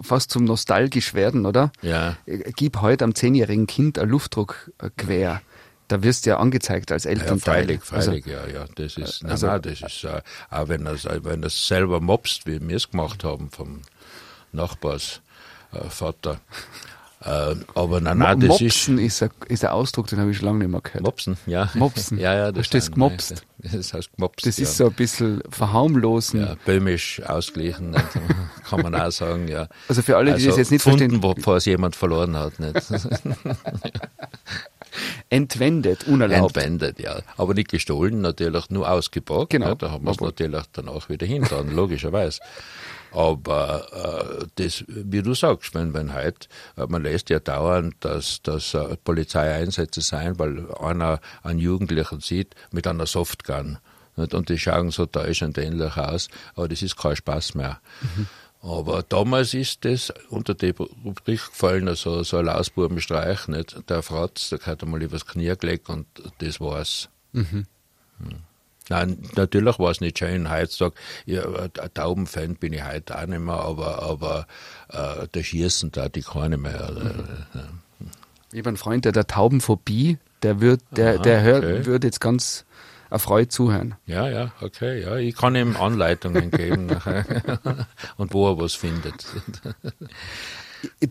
fast zum nostalgisch werden, oder? Ja. Gib heute am zehnjährigen Kind ein Luftdruckgewehr da wirst du ja angezeigt als Elternteil. Ja, freilich, freilich, also, ja, ja. Das ist, also, nein, das ist, äh, auch wenn er wenn er selber mobst, wie wir es gemacht haben vom Nachbarsvater. Äh, aber nein, nein, das Mopsen ist, ein, ist ein Ausdruck, den habe ich schon lange nicht mehr gehört. Mopsen, ja. Mopsen. ja, ja, das ist gemopst. Das heißt gemopst. Das ja. ist so ein bisschen verharmlosen. Ja, böhmisch ausgeglichen, <laughs> kann man auch sagen, ja. Also für alle, die also das jetzt nicht gefunden, verstehen. bevor es jemand verloren hat, nicht. <laughs> <laughs> Entwendet, unerlaubt. Entwendet, ja. Aber nicht gestohlen, natürlich nur ausgepackt. Genau. Ja, da haben wir es natürlich danach wieder hinten, logischerweise. Aber äh, das, wie du sagst, wenn, wenn heute, äh, man lässt ja dauernd, dass, dass äh, Polizeieinsätze sein, weil einer einen Jugendlichen sieht mit einer Softgun. Nicht? Und die schauen so täuschend ähnlich aus, aber das ist kein Spaß mehr. Mhm. Aber damals ist das unter die Rubrik gefallen, also so ein Lausbubenstreich, nicht? Der Fratz, der hat einmal übers Knie gelegt und das war's. Mhm. Hm. Nein, natürlich war es nicht schön heutzutage. Ja, ein Taubenfan bin ich heute auch nicht mehr, aber, aber äh, der Schießen da die keine mehr. Mhm. Ich habe einen Freund, der der Taubenphobie, der wird, der, Aha, der hört, okay. würde jetzt ganz erfreut zuhören. Ja, ja, okay, ja. Ich kann ihm Anleitungen geben nachher <laughs> und wo er was findet. <laughs>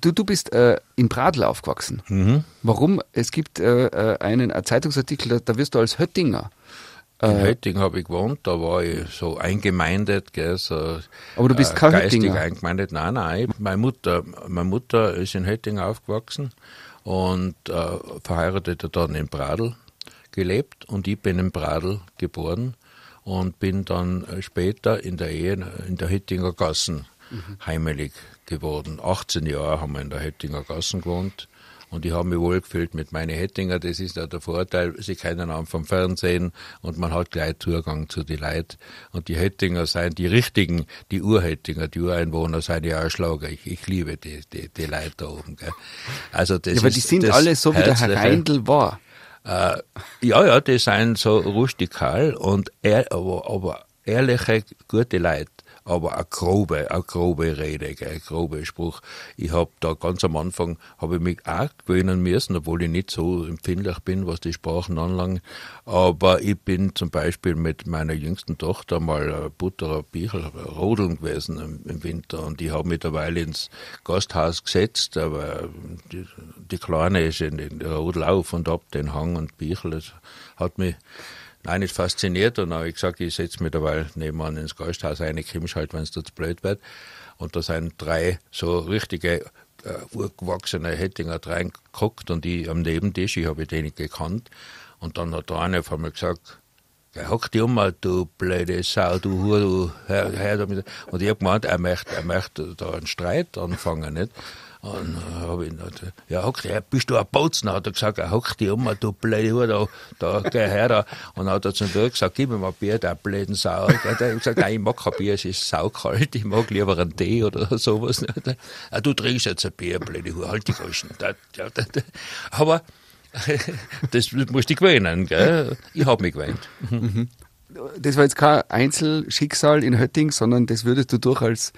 Du, du bist äh, in Pradl aufgewachsen. Mhm. Warum? Es gibt äh, äh einen Zeitungsartikel, da, da wirst du als Höttinger in äh, Hötting habe ich gewohnt, da war ich so eingemeindet, gell, so Aber du bist äh, kein geistig Höttinger. eingemeindet. Nein, nein. Meine Mutter, meine Mutter ist in Hötting aufgewachsen und äh, verheiratet dann in Pradl gelebt und ich bin in Pradl geboren und bin dann später in der Ehe in der Höttinger Gassen mhm. heimelig geworden. 18 Jahre haben wir in der Höttinger Gassen gewohnt und ich habe mich wohl gefühlt mit meinen Hettinger. Das ist ja der Vorteil. Sie kennen einen vom Fernsehen und man hat gleich Zugang zu den Leuten. Und die Hettinger sind die richtigen, die Urhettinger, die Ureinwohner sind ja auch Schlager. Ich, ich liebe die, die, die Leute da oben. Gell. Also das ja, aber die sind alle so, wie der Herr Reindl war. Äh, ja, ja, die sind so rustikal und er, aber, aber ehrliche, gute Leute aber eine grobe, eine grobe Rede, ein grober Spruch. Ich habe da ganz am Anfang, habe ich mich auch gewöhnen müssen, obwohl ich nicht so empfindlich bin, was die Sprachen anlangt. Aber ich bin zum Beispiel mit meiner jüngsten Tochter mal Butterer Bichel rodeln gewesen im, im, Winter und ich habe mittlerweile ins Gasthaus gesetzt, aber die, die Kleine ist in den Rodel auf und ab den Hang und Bichel. Das hat mich Nein, nicht fasziniert und habe ich gesagt, ich setze mich dabei nebenan ins Gasthaus ein, kommst halt, wenn es dort blöd wird. Und da sind drei so richtige äh, urgewachsene Hettinger reingeguckt und ich am Nebentisch, ich habe den nicht gekannt. Und dann hat der eine von mir gesagt, hock dich um, du blöde Sau, du Hure, du, hör, hör damit. Und ich habe gemeint, er möchte, er möchte da einen Streit anfangen, nicht? Und äh, habe ich gesagt, ja, hock dich, bist du ein Bozen? Hat er gesagt, hock dich um, du blöde Hure, da, da, geh her. Und hat er zum Dirk gesagt, gib mir mal Bier, der blöden Sau. Er hat gesagt, nein, ich mag kein Bier, es ist saukalt, ich mag lieber einen Tee oder sowas. <laughs> Ja, du trinkst jetzt ein Bier, blöde Hure, halt die Goschen. Aber, <laughs> das musst du gewöhnen, gell? Ich habe mich gewöhnt. Mhm. Das war jetzt kein Einzelschicksal in Hötting, sondern das würdest du durch als,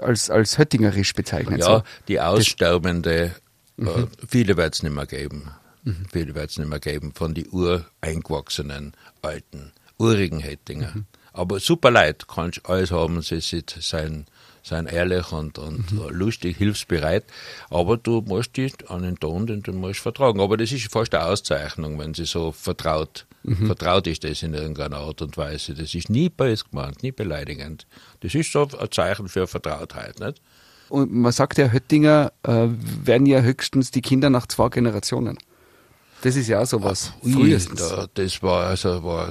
als, als höttingerisch bezeichnen. Ja, so. die aussterbende, mhm. äh, viele wird es nicht mehr geben. Mhm. Viele wird es nicht mehr geben von den ureingewachsenen, alten, urigen Höttinger. Mhm. Aber super Leid, kannst alles haben, sie sind sein sind ehrlich und, und mhm. lustig, hilfsbereit, aber du musst dich an den Ton, den du musst vertragen. Aber das ist fast eine Auszeichnung, wenn sie so vertraut, mhm. vertraut ist das in irgendeiner Art und Weise. Das ist nie böse gemeint, nie beleidigend. Das ist so ein Zeichen für Vertrautheit, nicht? Und man sagt ja, Höttinger äh, werden ja höchstens die Kinder nach zwei Generationen. Das ist ja auch sowas. Ach, frühestens. Da, das war also war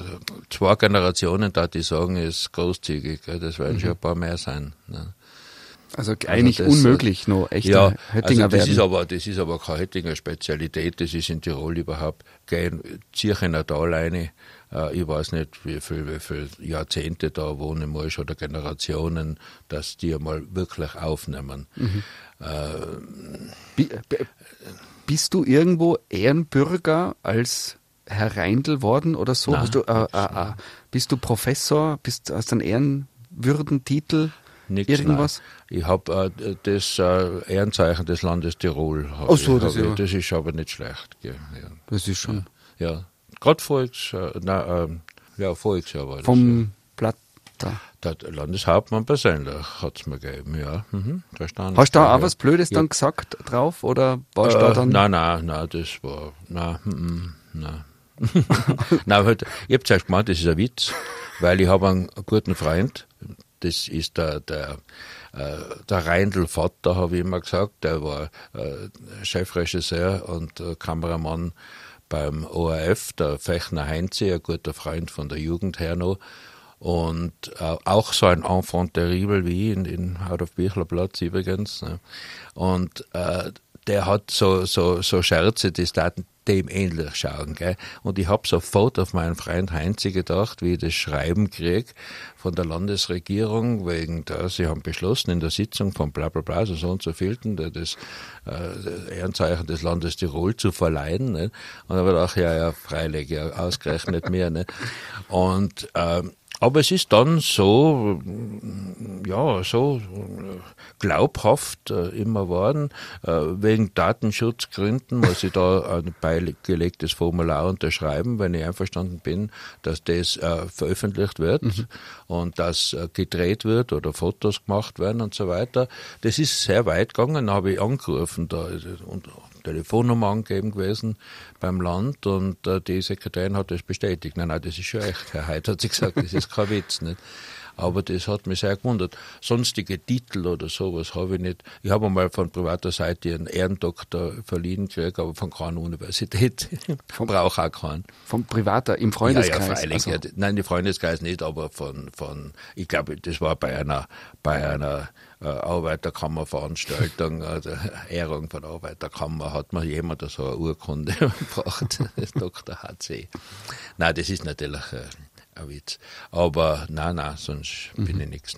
zwei Generationen, da die sagen, ist großzügig. Das werden mhm. schon ein paar mehr sein. Ne? Also, also eigentlich das, unmöglich, noch echte ja, Höttinger also das werden. Ist aber, das ist aber keine Höttinger Spezialität, das ist in Tirol überhaupt kein Zirchener Tal eine. Äh, ich weiß nicht, wie viel, wie viel Jahrzehnte da wohnen muss oder Generationen, dass die einmal wirklich aufnehmen. Mhm. Äh, bist du irgendwo Ehrenbürger als Herr Reindl worden oder so? Nein, du, äh, äh, äh, bist du Professor? Bist, hast du einen Ehrenwürdentitel? Nichts, Irgendwas? Nein. Ich habe äh, das äh, Ehrenzeichen des Landes Tirol. Ach so, das, ich, ja. das ist aber nicht schlecht. Ja. Das ist schon. Ja. Gerade voriges, äh, nein, äh, ja, voriges Jahr war das. Vom Blatt. Der Landeshauptmann persönlich hat es mir gegeben, ja. Mhm, verstanden. Hast du da auch was Blödes dann gesagt drauf oder warst du da äh, dann? Nein, nein, nein, das war, nein, mm, nein. nein, halt, ich habe zuerst gemeint, das ist ein Witz, weil ich habe einen guten Freund, das ist der, der, äh, der Reindl Vater, habe ich immer gesagt, der war äh, Chefregisseur und äh, Kameramann beim ORF, der Fechner Heinze, ein guter Freund von der Jugend her noch. Und äh, auch so ein Enfant terrible wie in, in Out of Bichlerplatz übrigens. Ne? Und äh, der hat so, so, so Scherze, die dem ähnlich schauen. Gell? Und ich habe sofort auf meinen Freund Heinze gedacht, wie ich das Schreiben krieg von der Landesregierung, wegen da, sie haben beschlossen in der Sitzung von bla bla bla, also so und so vielten, das äh, Ehrenzeichen des Landes Tirol zu verleihen. Ne? Und da habe ich gedacht, ja, ja, freilich, ja, ausgerechnet mir. Ne? Und ähm, aber es ist dann so, ja, so glaubhaft äh, immer worden, äh, wegen Datenschutzgründen muss ich da <laughs> ein beigelegtes Formular unterschreiben, wenn ich einverstanden bin, dass das äh, veröffentlicht wird mhm. und dass äh, gedreht wird oder Fotos gemacht werden und so weiter. Das ist sehr weit gegangen, habe ich angerufen da und Telefonnummer angegeben gewesen beim Land und äh, die Sekretärin hat das bestätigt. Nein, nein, das ist schon echt. Herr Heid hat sie gesagt, das ist kein Witz. Nicht? Aber das hat mich sehr gewundert. Sonstige Titel oder sowas habe ich nicht. Ich habe einmal von privater Seite einen Ehrendoktor verliehen gekriegt, aber von keiner Universität. <laughs> Vom, Brauche auch keinen. Vom privater, im Freundeskreis? Ja, ja freilich. Also. Nein, im Freundeskreis nicht, aber von, von, ich glaube, das war bei einer, bei einer Arbeiterkammerveranstaltung, also <laughs> Ehrung von Arbeiterkammer, hat man jemand so eine Urkunde <laughs> gebracht, <laughs> das Dr. HC. Nein, das ist natürlich äh, ein Witz. Aber nein, nein, sonst mhm. bin ich nichts.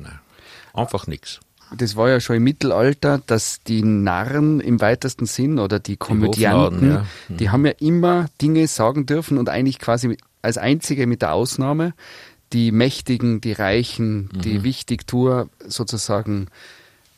Einfach nichts. Das war ja schon im Mittelalter, dass die Narren im weitesten Sinn oder die Komödianten, die, ja. mhm. die haben ja immer Dinge sagen dürfen und eigentlich quasi als einzige mit der Ausnahme die Mächtigen, die Reichen, mhm. die Wichtigtour sozusagen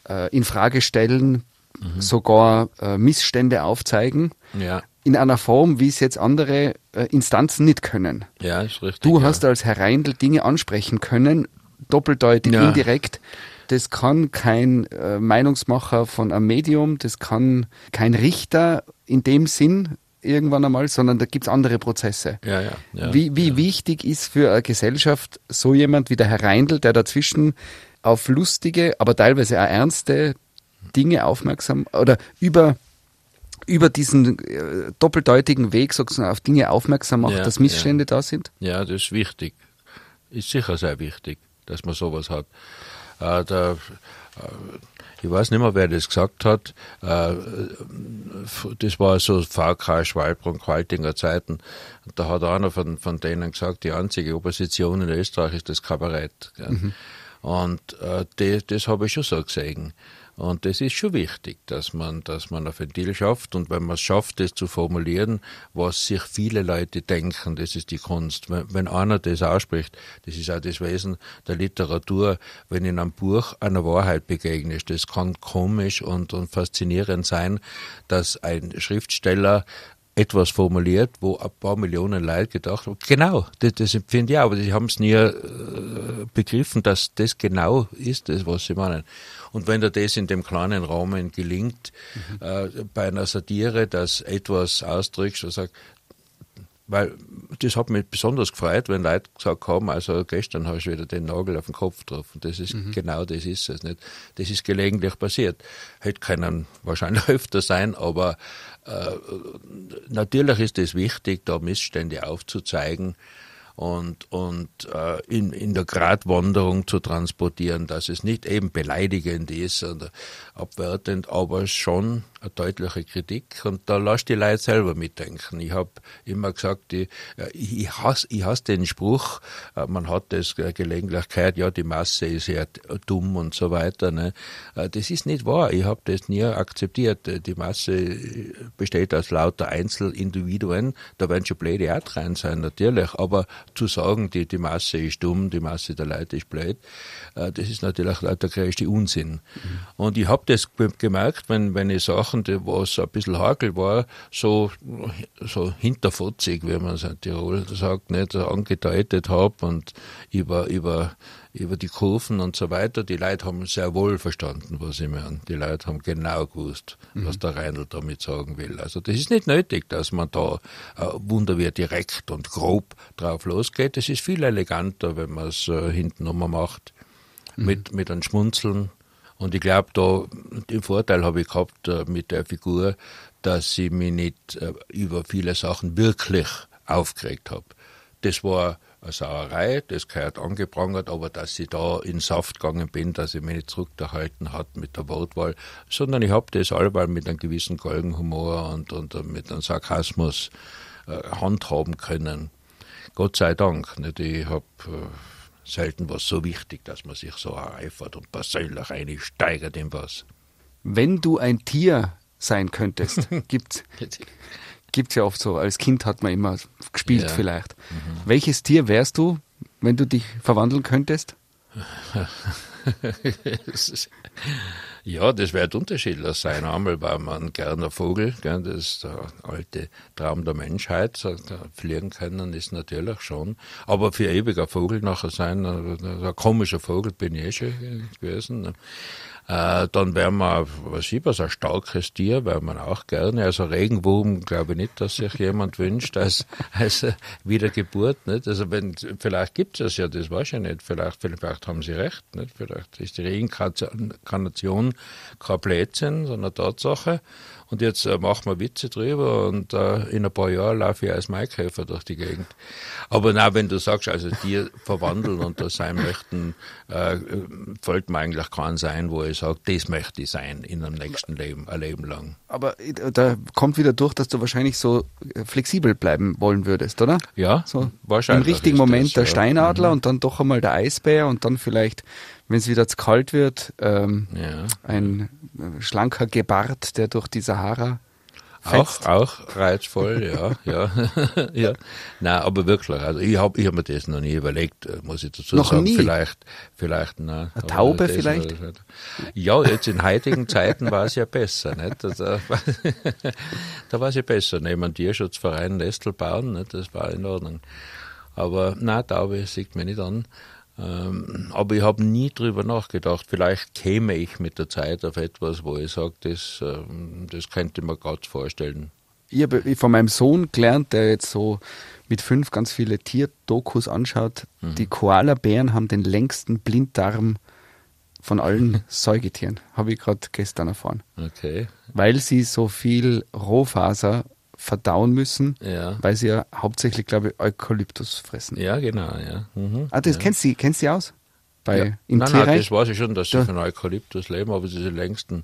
äh, in Frage stellen, mhm. sogar äh, Missstände aufzeigen. Ja. In einer Form, wie es jetzt andere äh, Instanzen nicht können. Ja, ist richtig. Du hast als Herr Reindl Dinge ansprechen können, doppeldeutig, ja. indirekt. Das kann kein äh, Meinungsmacher von einem Medium, das kann kein Richter in dem Sinn irgendwann einmal, sondern da gibt es andere Prozesse. Ja, ja, ja, wie wie ja. wichtig ist für eine Gesellschaft so jemand wie der Herr Reindl, der dazwischen auf lustige, aber teilweise auch ernste Dinge aufmerksam oder über über diesen äh, doppeldeutigen Weg sozusagen auf Dinge aufmerksam macht, Ja, dass Missstände ja. da sind? Ja, das ist wichtig. Ist sicher sehr wichtig, dass man sowas hat. Äh, der, äh, ich weiß nicht mehr, wer das gesagt hat. Äh, das war so VK Schwalbrunn, Qualtinger Zeiten. Und da hat einer von, von denen gesagt, die einzige Opposition in Österreich ist das Kabarett. gell. Und äh, das, das habe ich schon so gesehen. Und das ist schon wichtig, dass man, dass man ein Ventil schafft. Und wenn man es schafft, das zu formulieren, was sich viele Leute denken, das ist die Kunst. Wenn, wenn einer das ausspricht, das ist auch das Wesen der Literatur, wenn in einem Buch einer Wahrheit begegnest, das kann komisch und, und faszinierend sein, dass ein Schriftsteller etwas formuliert, wo ein paar Millionen Leute gedacht haben, genau, das, das empfinde ich auch, aber sie haben es nie äh, begriffen, dass das genau ist, das, was sie meinen. Und wenn dir das in dem kleinen Rahmen gelingt, äh, bei einer Satire, dass etwas ausdrückst und sagst, weil das hat mich besonders gefreut, wenn Leute gesagt haben, also gestern hast du wieder den Nagel auf den Kopf getroffen. Das ist genau das ist es nicht. Das ist gelegentlich passiert. Hätte können wahrscheinlich <laughs> öfter sein, aber natürlich ist es wichtig, da Missstände aufzuzeigen und, und äh, in, in der Gratwanderung zu transportieren, dass es nicht eben beleidigend ist oder abwertend, aber schon eine deutliche Kritik und da lass die Leute selber mitdenken. Ich habe immer gesagt, ich, äh, ich hasse ich hasse den Spruch, äh, man hat das gelegentlich gehört, ja, die Masse ist ja dumm und so weiter. Ne? Äh, Das ist nicht wahr, ich habe das nie akzeptiert. Die Masse besteht aus lauter Einzelindividuen, da werden schon blöde auch drin sein, natürlich, aber zu sagen, die, die Masse ist dumm, die Masse der Leute ist blöd, äh, das ist natürlich der größte Unsinn. Und ich habe das ge- gemerkt, wenn, wenn ich Sachen, die, was ein bisschen hakel war, so, so hinterfotzig, wie man es in Tirol sagt, nicht angedeutet habe und über, über, über die Kurven und so weiter. Die Leute haben sehr wohl verstanden, was ich meine. Die Leute haben genau gewusst, was der Reinl damit sagen will. Also das ist nicht nötig, dass man da äh, wunderbar direkt und grob drauf losgeht. Es ist viel eleganter, wenn man es äh, hinten nochmal macht, mit, mit einem Schmunzeln. Und ich glaube, da den Vorteil habe ich gehabt äh, mit der Figur, dass ich mich nicht äh, über viele Sachen wirklich aufgeregt habe. Das war eine Sauerei, das gehört angeprangert, aber dass ich da in Saft gegangen bin, dass ich mich nicht zurückgehalten hat mit der Wortwahl, sondern ich habe das allweil mit einem gewissen Galgenhumor und, und mit einem Sarkasmus äh, handhaben können. Gott sei Dank. Nicht? Ich habe äh, selten was so wichtig, dass man sich so ereifert und persönlich einsteigert in was. Wenn du ein Tier sein könntest, <laughs> gibt gibt's ja oft so, als Kind hat man immer gespielt Ja. vielleicht. Welches Tier wärst du, wenn du dich verwandeln könntest? <laughs> ja, das wird unterschiedlich sein. Einmal war man gerne Vogel, gell, das ist der alte Traum der Menschheit. Fliegen können ist natürlich schon. Aber für ewiger Vogel nachher sein, äh, ein komischer Vogel bin ich eh schon gewesen. Äh, dann wäre man, was ich was, ein starkes Tier, wäre man auch gerne. Also Regenwurm glaube ich nicht, dass sich jemand <laughs> wünscht als, als Wiedergeburt. Nicht? Also wenn, vielleicht gibt es ja, das weiß ich nicht. Vielleicht, vielleicht haben Sie recht. Nicht? Vielleicht ist die Reinkarnation kein Blödsinn, sondern Tatsache. Und jetzt äh, machen wir Witze drüber und äh, in ein paar Jahren laufe ich als Maikäfer durch die Gegend. Aber na, wenn du sagst, also Tier verwandeln und das sein möchten, äh, fällt mir eigentlich kein sein, wo ich sage, das möchte ich sein in einem nächsten Leben, ein Leben lang. Aber äh, da kommt wieder durch, dass du wahrscheinlich so äh, flexibel bleiben wollen würdest, oder? Ja, So im wahrscheinlich. richtigen ist Moment das, der ja. Mhm. Steinadler und dann doch einmal der Eisbär und dann vielleicht, wenn es wieder zu kalt wird, ähm, Ja. ein äh, schlanker Gebart, der durch die Sahara Auch, fetzt. auch reizvoll, ja, ja, <laughs> ja. Nein, aber wirklich, also ich habe ich hab mir das noch nie überlegt, äh, muss ich dazu Noch sagen. nie? Vielleicht, vielleicht, nein. Eine Taube vielleicht? Ja, jetzt in heutigen Zeiten war es ja besser, nicht? Also, <laughs> da war es ja besser, neben einem Tierschutzverein Nestel bauen, nicht? das war in Ordnung. Aber nein, Taube sieht mir nicht an. Ähm, aber ich habe nie drüber nachgedacht. Vielleicht käme ich mit der Zeit auf etwas, wo ich sage, das, ähm, das könnte ich mir gerade vorstellen. Ich habe von meinem Sohn gelernt, der jetzt so mit fünf ganz viele Tierdokus anschaut. Mhm. Die Koalabären haben den längsten Blinddarm von allen <laughs> Säugetieren, habe ich gerade gestern erfahren. Okay. Weil sie so viel Rohfaser verdauen müssen, Ja. weil sie ja hauptsächlich, glaube ich, Eukalyptus fressen. Ja, genau, ja. Mhm. Ah, das ja. kennst du kennst du aus? Bei ja. im nein, nein, Tierreich? das weiß ich schon, dass sie Da- von Eukalyptus leben, aber sie sind längsten,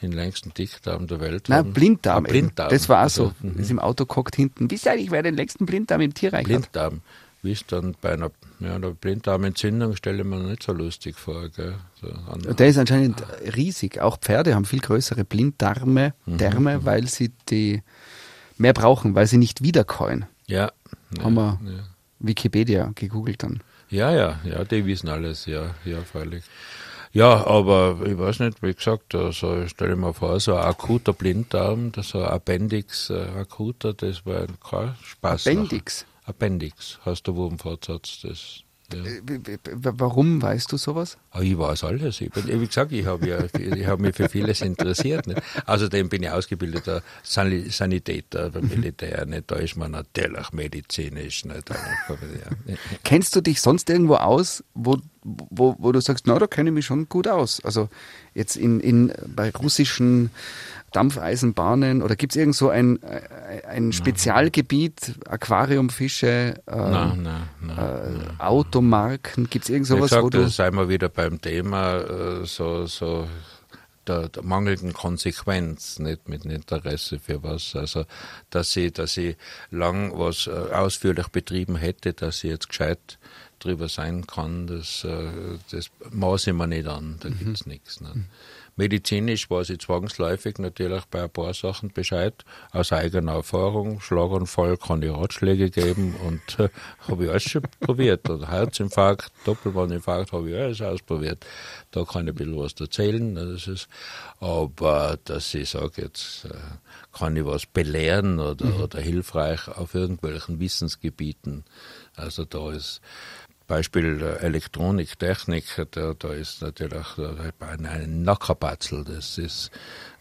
den längsten Dickdarm der Welt. Nein, haben. Blinddarm. Ah. Blinddarm. Das war auch so. Also, mhm. Ist im Auto gehockt hinten. Wie sage ich, wer den längsten Blinddarm im Tierreich hat? Blinddarm. Wie ist dann bei einer, ja, einer Blinddarmentzündung, stelle ich mir nicht so lustig vor. Gell? So Der ist anscheinend riesig. Auch Pferde haben viel größere Blinddarme, Mhm, Därme, weil sie die mehr brauchen, weil sie nicht wiederkäuen. ja, ja, Haben wir ja. Wikipedia gegoogelt dann. Ja, ja, ja, die wissen alles, ja, ja, freilich. Ja, aber ich weiß nicht, wie gesagt, also stell dir mal vor, so ein akuter Blinddarm, so ein Appendix äh, akuter, das war kein Spaß. Appendix? Nachher. Appendix heißt der Wurmfortsatz. Das, ja. Äh, Warum weißt du sowas? Aber ich weiß alles. Ich bin, wie gesagt, ich habe ja, ich habe mich für vieles interessiert. Nicht? Außerdem bin ich ausgebildeter Sani- Sanitäter beim Militär. Nicht? Da ist man natürlich medizinisch. Nicht? Ja. Kennst du dich sonst irgendwo aus, wo, wo, wo du sagst, na, da kenne ich mich schon gut aus? Also jetzt in, in, bei russischen Dampfeisenbahnen oder gibt es irgend so ein, äh, ein Spezialgebiet, Aquariumfische, äh, Nein, nein, nein. äh, Automarken, gibt es irgend sowas, wo gesagt, du... da sind wir wieder beim Thema äh, so, so der, der mangelnden Konsequenz, nicht mit Interesse für was. Also, dass ich, dass ich lang was äh, ausführlich betrieben hätte, dass ich jetzt gescheit drüber sein kann, das, äh, das maße ich mir nicht an, da gibt's nichts. Ne? Medizinisch weiß ich zwangsläufig natürlich bei ein paar Sachen Bescheid, aus eigener Erfahrung. Schlaganfall kann ich Ratschläge geben und äh, <laughs> habe ich alles schon probiert. Oder Herzinfarkt, Doppelbandinfarkt habe ich alles ausprobiert. Da kann ich ein bisschen was erzählen. ne, Das ist, aber dass ich sage, jetzt äh, kann ich was belehren oder, oder hilfreich auf irgendwelchen Wissensgebieten. Also da ist Beispiel äh, Elektronik, Technik, da, da ist natürlich ein, Nackerbatzel. Das ist,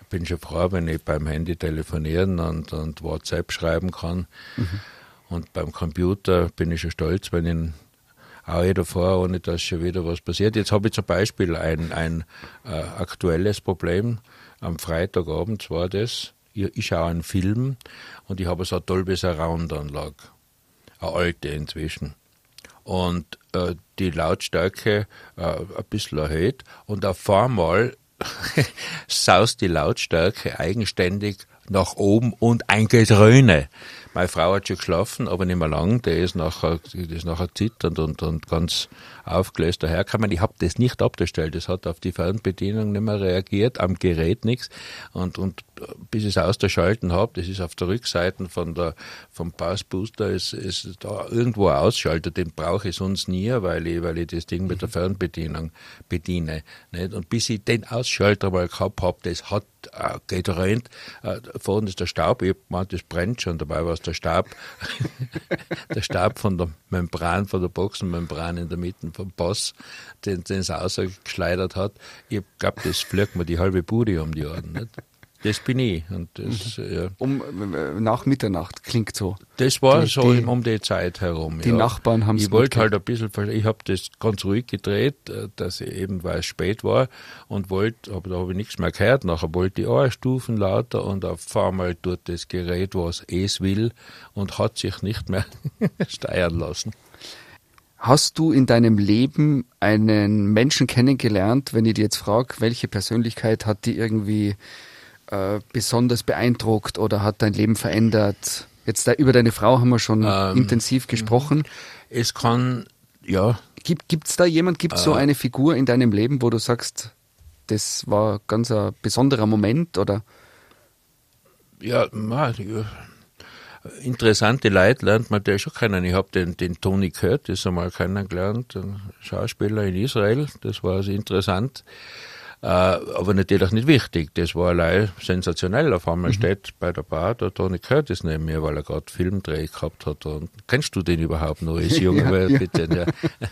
ich bin schon froh, wenn ich beim Handy telefonieren und, und WhatsApp schreiben kann. Und beim Computer bin ich schon stolz, wenn ich auch jeder vor, ohne dass schon wieder was passiert. Jetzt habe ich zum Beispiel ein, ein äh, aktuelles Problem. Am Freitagabend war das. Ich, ich schaue einen Film und ich habe so eine Dolby Surround Anlage. Eine alte inzwischen und äh, die Lautstärke äh, ein bisschen erhöht und auf einmal <laughs> saust die Lautstärke eigenständig nach oben und ein Gedröhne. Meine Frau hat schon geschlafen, aber nicht mehr lang. Der ist nachher, die ist nachher zitternd und, und ganz aufgelöst dahergekommen. Ich habe das nicht abgestellt. Das hat auf die Fernbedienung nicht mehr reagiert, am Gerät nichts. Und, und bis ich es ausgeschalten habe, das ist auf der Rückseite von der, vom Passbooster, ist, ist da irgendwo ein Ausschalter, den brauche ich sonst nie, weil ich, weil ich das Ding mit der Fernbedienung bediene. Nicht? Und bis ich den Ausschalter mal gehabt habe, das hat äh, gedröhnt. Äh, vorne ist der Staub, ich gemeint, das brennt schon, dabei war es der Staub, <laughs> der Staub von der Membran, von der Boxenmembran in der Mitte vom Pass, den, den es ausgeschleudert hat. Ich glaube, das fliegt mir die halbe Bude um die Ohren. Nicht? Das bin ich. Und das, ja. Um, äh, nach Mitternacht klingt so. Das war Die- so die- um die Zeit herum. die Nachbarn haben's Ich wollte halt ein bisschen, ich habe das ganz ruhig gedreht, äh, dass ich eben, weil es spät war und wollte, aber da habe ich nichts mehr gehört. Nachher wollte ich auch Stufen lauter und auf einmal tut das Gerät, was es will und hat sich nicht mehr <laughs> steuern lassen. Hast du in deinem Leben einen Menschen kennengelernt, wenn ich dir jetzt frage, welche Persönlichkeit hat die irgendwie äh, besonders beeindruckt oder hat dein Leben verändert? Jetzt da, über deine Frau haben wir schon Ähm, intensiv gesprochen. Es kann, ja, Gibt gibt's da jemand, gibt es Äh. so eine Figur in deinem Leben, wo du sagst, das war ganz ein besonderer Moment oder? Ja, die, interessante Leute lernt man da schon kennen. Ich habe den, den Tony Curtis einmal kennengelernt, ein Schauspieler in Israel. Das war also interessant. Äh, aber natürlich nicht wichtig. Das war allein sensationell. Auf einmal steht bei der Bar der Tony Curtis neben mir, weil er gerade Filmdreh gehabt hat. Und kennst du den überhaupt noch als <laughs> junger Ja. Bitte,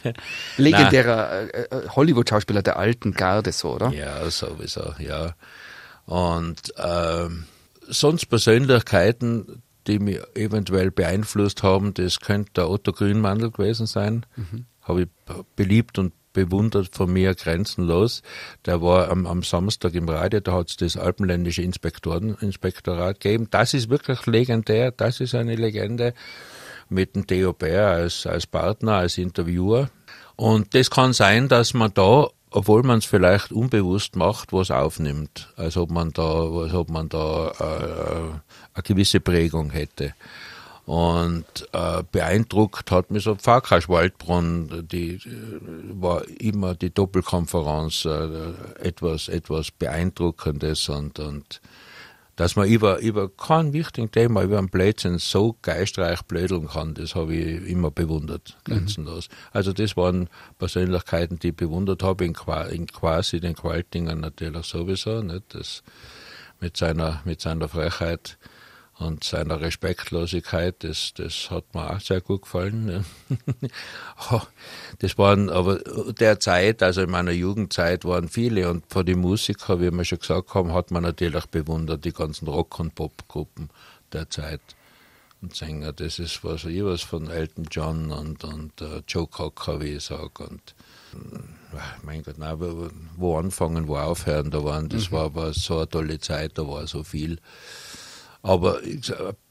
ja. <laughs> Legendärer äh, äh, Hollywood-Schauspieler der alten Garde, so, oder? Ja, sowieso, ja. Und ähm, sonst Persönlichkeiten, die mich eventuell beeinflusst haben, das könnte der Otto Grünmandel gewesen sein. Habe ich beliebt und bewundert von mir grenzenlos. Der war am, am Samstag im Radio, da hat es das Alpenländische Inspektoren, Inspektorat gegeben. Das ist wirklich legendär, das ist eine Legende mit dem Theo Bär als, als Partner, als Interviewer. Und das kann sein, dass man da obwohl man es vielleicht unbewusst macht, was aufnimmt, als ob man da, als ob man da äh, eine gewisse Prägung hätte. Und äh, beeindruckt hat mich so Pfarrkreis Waldbrunn, die äh, war immer die Doppelkonferenz äh, etwas, etwas Beeindruckendes und, und dass man über, über kein wichtiges Thema, über ein Blödsinn so geistreich blödeln kann, das habe ich immer bewundert, grenzenlos. Mhm. Also das waren Persönlichkeiten, die ich bewundert habe, in, in quasi den Qualtingen natürlich sowieso, nicht? Das mit seiner, mit seiner Frechheit und seiner Respektlosigkeit, das, das hat mir auch sehr gut gefallen. <laughs> das waren aber der Zeit, also in meiner Jugendzeit waren viele und vor die Musiker, wie wir schon gesagt haben, hat man natürlich bewundert, die ganzen Rock- und Popgruppen der Zeit und Sänger. Das ist was ich was von Elton John und, und uh, Joe Cocker, wie ich sage. Und äh, mein Gott, nein, wo anfangen, wo aufhören, da waren, das mhm. war aber so eine tolle Zeit, da war so viel. Aber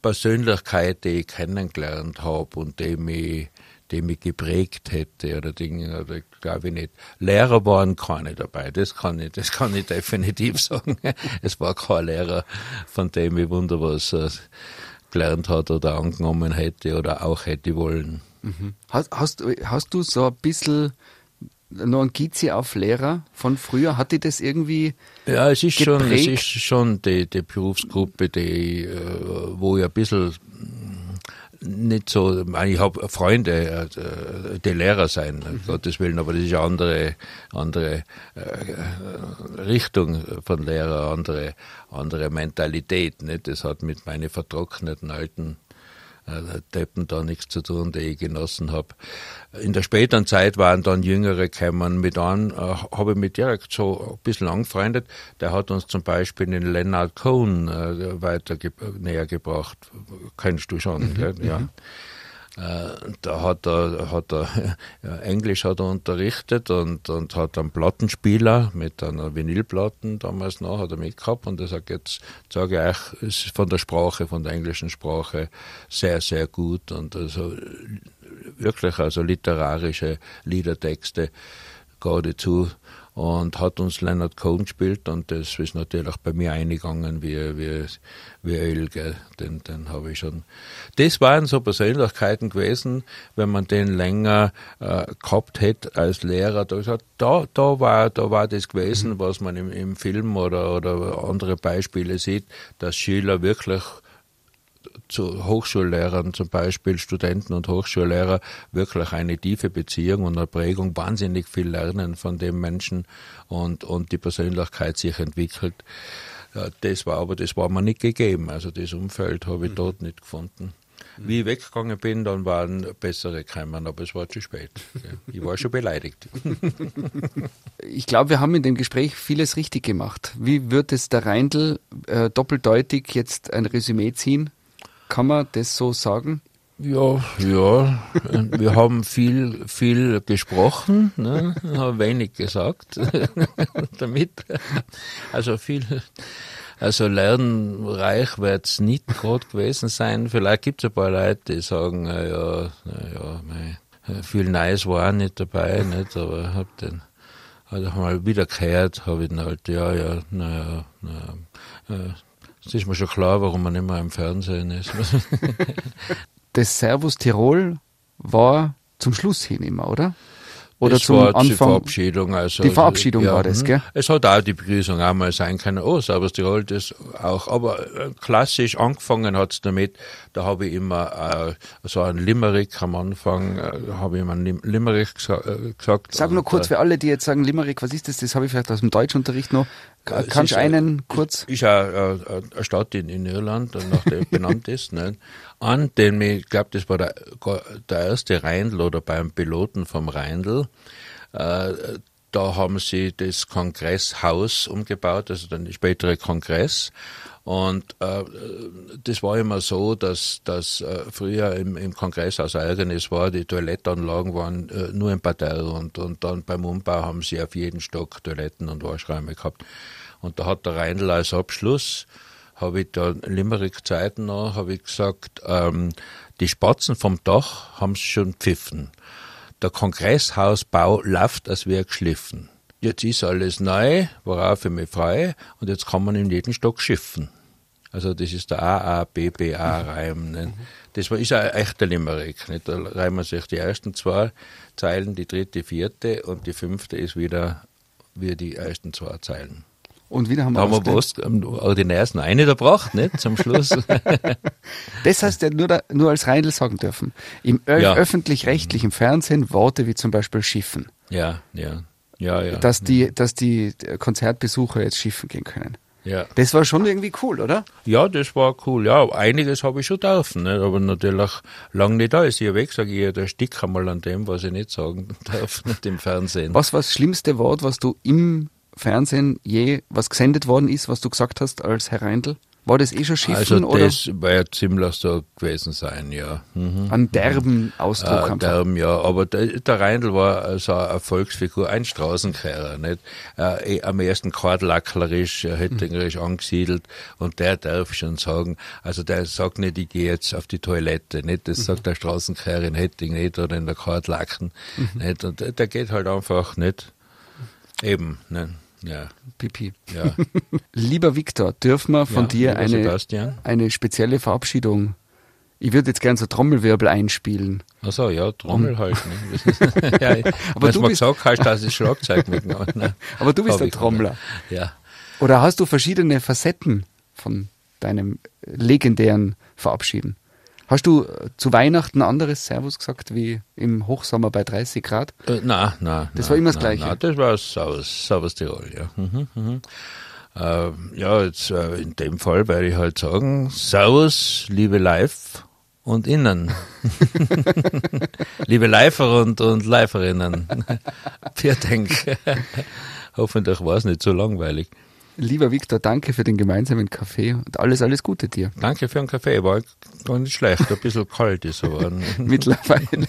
Persönlichkeit, die ich kennengelernt habe und die mich, die mich geprägt hätte oder Dinge, oder glaube ich nicht. Lehrer waren keine dabei, das kann ich, das kann ich definitiv <laughs> sagen. Es war kein Lehrer, von dem ich wunder was äh, gelernt hat oder angenommen hätte oder auch hätte wollen. Mhm. Hast, hast, hast du so ein bisschen Gizi auf Lehrer von früher? Hat die das irgendwie Ja, es ist geprägt? schon, es ist schon die, die Berufsgruppe, die, äh, wo ich ein bisschen mm, nicht so, ich habe Freunde, äh, die Lehrer sein, mhm. Gottes Willen, aber das ist eine andere, andere äh, Richtung von Lehrer, andere, andere Mentalität. Nicht? Das hat mit meinen vertrockneten alten äh, Deppen da nichts zu tun, die ich genossen habe. In der späteren Zeit waren dann Jüngere gekommen. Mit einem äh, habe ich mich direkt so ein bisschen angefreundet. Der hat uns zum Beispiel den Leonard Cohen äh, weiter näher gebracht. Kennst du schon, mhm. gell? Ja. Mhm. Äh, da hat er, hat er <laughs> ja, Englisch hat er unterrichtet und, und hat einen Plattenspieler mit einer Vinylplatten damals noch hat er mitgehabt. Und er sagt, jetzt sage ich euch, ist von der Sprache, von der englischen Sprache sehr, sehr gut. Und also wirklich also literarische Liedertexte geradezu und hat uns Leonard Cohen gespielt und das ist natürlich bei mir eingegangen wie, wie, wie Öl, gell. Den, den habe ich schon. Das waren so Persönlichkeiten gewesen, wenn man den länger äh, gehabt hätte als Lehrer, da, gesagt, da, da, war, da war das gewesen, mhm. was man im, im Film oder, oder andere Beispiele sieht, dass Schüler wirklich zu Hochschullehrern, zum Beispiel Studenten und Hochschullehrer, wirklich eine tiefe Beziehung und eine Prägung, wahnsinnig viel lernen von dem Menschen und, und die Persönlichkeit sich entwickelt. Ja, das war aber, das war mir nicht gegeben. Also das Umfeld habe ich mhm. dort nicht gefunden. Wie ich weggegangen bin, dann waren bessere gekommen, aber es war zu spät. Ich war schon beleidigt. <laughs> Ich glaube, wir haben in dem Gespräch vieles richtig gemacht. Wie wird es der Reindl äh, doppeldeutig jetzt ein Resümee ziehen? Kann man das so sagen? Ja, ja. Wir haben viel, viel gesprochen, ne? haben wenig gesagt <laughs> damit. Also viel, also lernreich wird es nicht gerade gewesen sein. Vielleicht gibt es ein paar Leute, die sagen, na ja, na ja, viel Neues war auch nicht dabei, nicht, aber hab den also mal wieder gehört, habe ich dann halt, ja, ja, naja, naja, äh, es ist mir schon klar, warum man immer im Fernsehen ist. <laughs> das Servus Tirol war zum Schluss hin immer, oder? Oder das zum war Anfang. Die Verabschiedung, also. Die Verabschiedung ja, war das, hm. gell? Es hat auch die Begrüßung einmal sein können. Oh, Servus Tirol, das auch. Aber äh, klassisch angefangen hat's damit, da habe ich immer äh, so ein Limerick am Anfang, äh, habe ich immer ein Limerick gesa äh, gesagt. Sag nur kurz äh, für alle, die jetzt sagen, Limerick, was ist das? Das habe ich vielleicht aus dem Deutschunterricht noch. Kannst du einen kurz? Ist ja eine Stadt in, in Irland, nach der <laughs> benannt ist. Ne? An den, ich glaube, das war der, der erste Reindl oder beim Piloten vom Reindl. Äh, da haben sie das Kongresshaus umgebaut, also dann spätere Kongress. Und äh, das war immer so, dass, dass äh, früher im, im Kongresshaus eigenes war, die Toilettenanlagen waren äh, nur im Parterre und, und dann beim Umbau haben sie auf jeden Stock Toiletten und Waschräume gehabt. Und da hat der Reindl als Abschluss, habe ich da Limerick-Zeiten noch, habe ich gesagt, ähm, die Spatzen vom Dach haben schon pfiffen. Der Kongresshausbau läuft, als wäre geschliffen. Jetzt ist alles neu, worauf ich mich freue, und jetzt kann man in jedem Stock schiffen. Also das ist der AABBA-Reim. Ne? Das war, ist ein echter Limerick. Nicht? Da reimen sich die ersten zwei Zeilen, die dritte, vierte und die fünfte ist wieder wie die ersten zwei Zeilen. Und wieder haben wir, Da haben wir was ordinärsten eine da gebracht, nicht? Zum Schluss. <laughs> Das heißt ja nur, da, nur als Reindl sagen dürfen. Im Ja. öffentlich-rechtlichen Fernsehen Worte wie zum Beispiel Schiffen. ja, ja. Ja, ja. Dass die, dass die Konzertbesucher jetzt schiffen gehen können. ja. Das war schon irgendwie cool, oder? Ja, das war cool. Ja, einiges habe ich schon dürfen, nicht? aber natürlich lang nicht alles. Ich weg, sage ich, der Stick einmal an dem, was ich nicht sagen <laughs> darf, nicht im Fernsehen. Was war das schlimmste Wort, was du im Fernsehen je, was gesendet worden ist, was du gesagt hast als Herr Reindl? War das eh schon Schiffen Also oder das wird ziemlich so gewesen sein, ja. Mhm. ein derben Ausdruck Äh, einfach? der, ja, aber der, der Reindl war so eine Volksfigur, ein Straßenkehrer, nicht? Äh, eh am ersten kartlacklerisch, äh, hettingerisch angesiedelt und der darf schon sagen, also der sagt nicht, ich gehe jetzt auf die Toilette, nicht? Das sagt der Straßenkehrer in Hetting nicht oder in der Kartlacken, nicht? Und der, der geht halt einfach nicht. Eben, ne? Ja, Pipi. ja. <laughs> Lieber Viktor, dürfen wir von Ja, dir eine, Sebastian. eine spezielle Verabschiedung? Ich würde jetzt gern so Trommelwirbel einspielen. Ach so, ja, Trommel halt. Ne? <laughs> Ja, Aber wenn du mal bist- gesagt hast, dass ich Schlagzeug mitgenommen <laughs> ne? Aber du bist Hab ein Trommler. Ja. Oder hast du verschiedene Facetten von deinem legendären Verabschieden? Hast du äh, zu Weihnachten ein anderes Servus gesagt wie im Hochsommer bei 30 Grad? Äh, nein, nein. Das nein, war immer das nein, Gleiche? Nein, das war Servus, Servus Tirol, ja. Mhm, mhm. Äh, ja, jetzt äh, in dem Fall werde ich halt sagen, Servus, liebe Live und Innen. <laughs> <laughs> liebe Lifer und, und Liverinnen. <laughs> Vielen Dank. Hoffentlich war es nicht so langweilig. Lieber Viktor, danke für den gemeinsamen Kaffee und alles, alles Gute dir. Danke für den Kaffee, war gar nicht schlecht, ein bisschen kalt ist aber. <laughs> Mittlerweile. <laughs>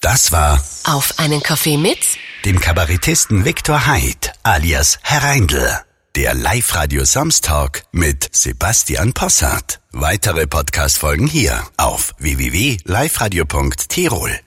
Das war Auf einen Kaffee mit dem Kabarettisten Viktor Heid alias Herr Reindl. Der Live-Radio Samstag mit Sebastian Possart. Weitere Podcast-Folgen hier auf www.liveradio.tirol.